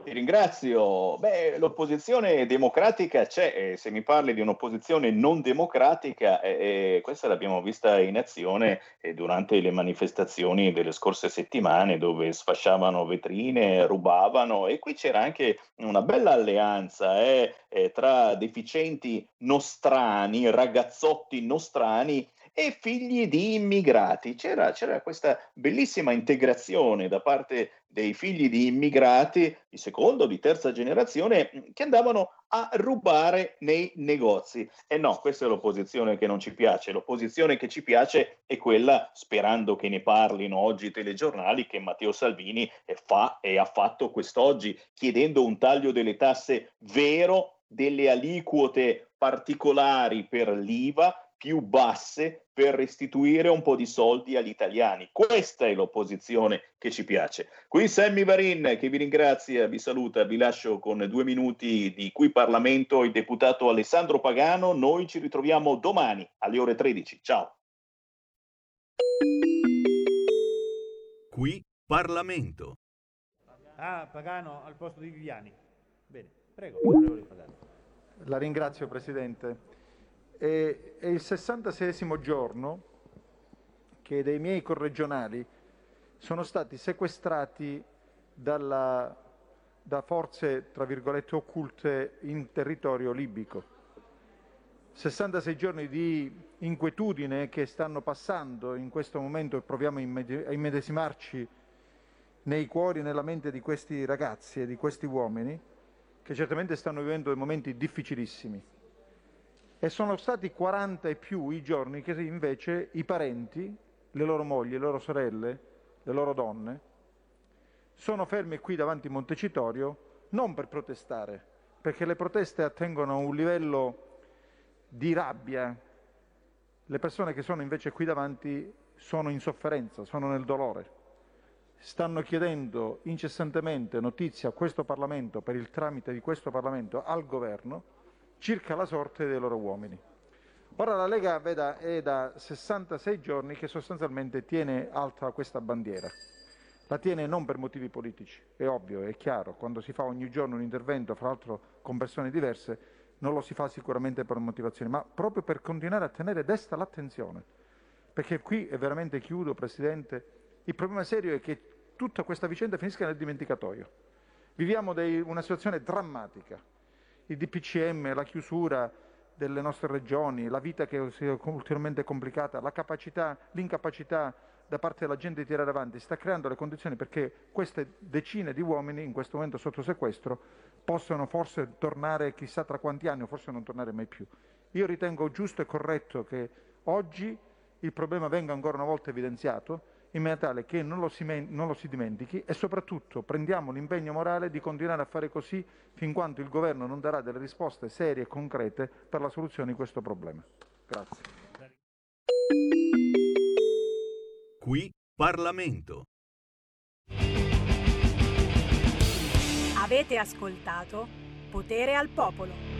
Ti ringrazio. Beh, l'opposizione democratica c'è, se mi parli di un'opposizione non democratica, eh, eh, questa l'abbiamo vista in azione eh, durante le manifestazioni delle scorse settimane dove sfasciavano vetrine, rubavano e qui c'era anche una bella alleanza eh, eh, tra deficienti nostrani, ragazzotti nostrani e figli di immigrati. C'era, c'era, questa bellissima integrazione da parte dei figli di immigrati di seconda o di terza generazione che andavano a rubare nei negozi. E no, questa è l'opposizione che non ci piace. L'opposizione che ci piace è quella, sperando che ne parlino oggi i telegiornali, che Matteo Salvini fa e ha fatto quest'oggi, chiedendo un taglio delle tasse vero, delle aliquote particolari per l'IVA più basse per restituire un po' di soldi agli italiani. Questa è l'opposizione che ci piace. Qui Sammy Varin che vi ringrazia, vi saluta, vi lascio con due minuti di Qui Parlamento il deputato Alessandro Pagano. Noi ci ritroviamo domani alle ore 13. Ciao. Qui Parlamento. Ah, Pagano al posto di Viviani. Bene, prego. La ringrazio Presidente. È, è il 66 giorno che dei miei corregionali sono stati sequestrati dalla, da forze, tra virgolette, occulte in territorio libico. 66 giorni di inquietudine che stanno passando in questo momento e proviamo a immedesimarci nei cuori e nella mente di questi ragazzi e di questi uomini che certamente stanno vivendo dei momenti difficilissimi. E sono stati 40 e più i giorni che invece i parenti, le loro mogli, le loro sorelle, le loro donne, sono fermi qui davanti a Montecitorio non per protestare, perché le proteste attengono a un livello di rabbia. Le persone che sono invece qui davanti sono in sofferenza, sono nel dolore. Stanno chiedendo incessantemente notizie a questo Parlamento, per il tramite di questo Parlamento, al Governo, circa la sorte dei loro uomini. Ora la Lega veda, è da 66 giorni che sostanzialmente tiene alta questa bandiera. La tiene non per motivi politici, è ovvio, è chiaro, quando si fa ogni giorno un intervento, fra l'altro con persone diverse, non lo si fa sicuramente per motivazioni, ma proprio per continuare a tenere desta l'attenzione. Perché qui, e veramente chiudo, Presidente, il problema serio è che tutta questa vicenda finisca nel dimenticatoio. Viviamo dei, una situazione drammatica, il DPCM, la chiusura delle nostre regioni, la vita che si è ulteriormente complicata, capacità, l'incapacità da parte della gente di tirare avanti, sta creando le condizioni perché queste decine di uomini in questo momento sotto sequestro possano forse tornare chissà tra quanti anni o forse non tornare mai più. Io ritengo giusto e corretto che oggi il problema venga ancora una volta evidenziato in maniera tale che non lo, si, non lo si dimentichi e soprattutto prendiamo l'impegno morale di continuare a fare così fin quando il Governo non darà delle risposte serie e concrete per la soluzione di questo problema. Grazie. Qui Parlamento. Avete ascoltato Potere al Popolo.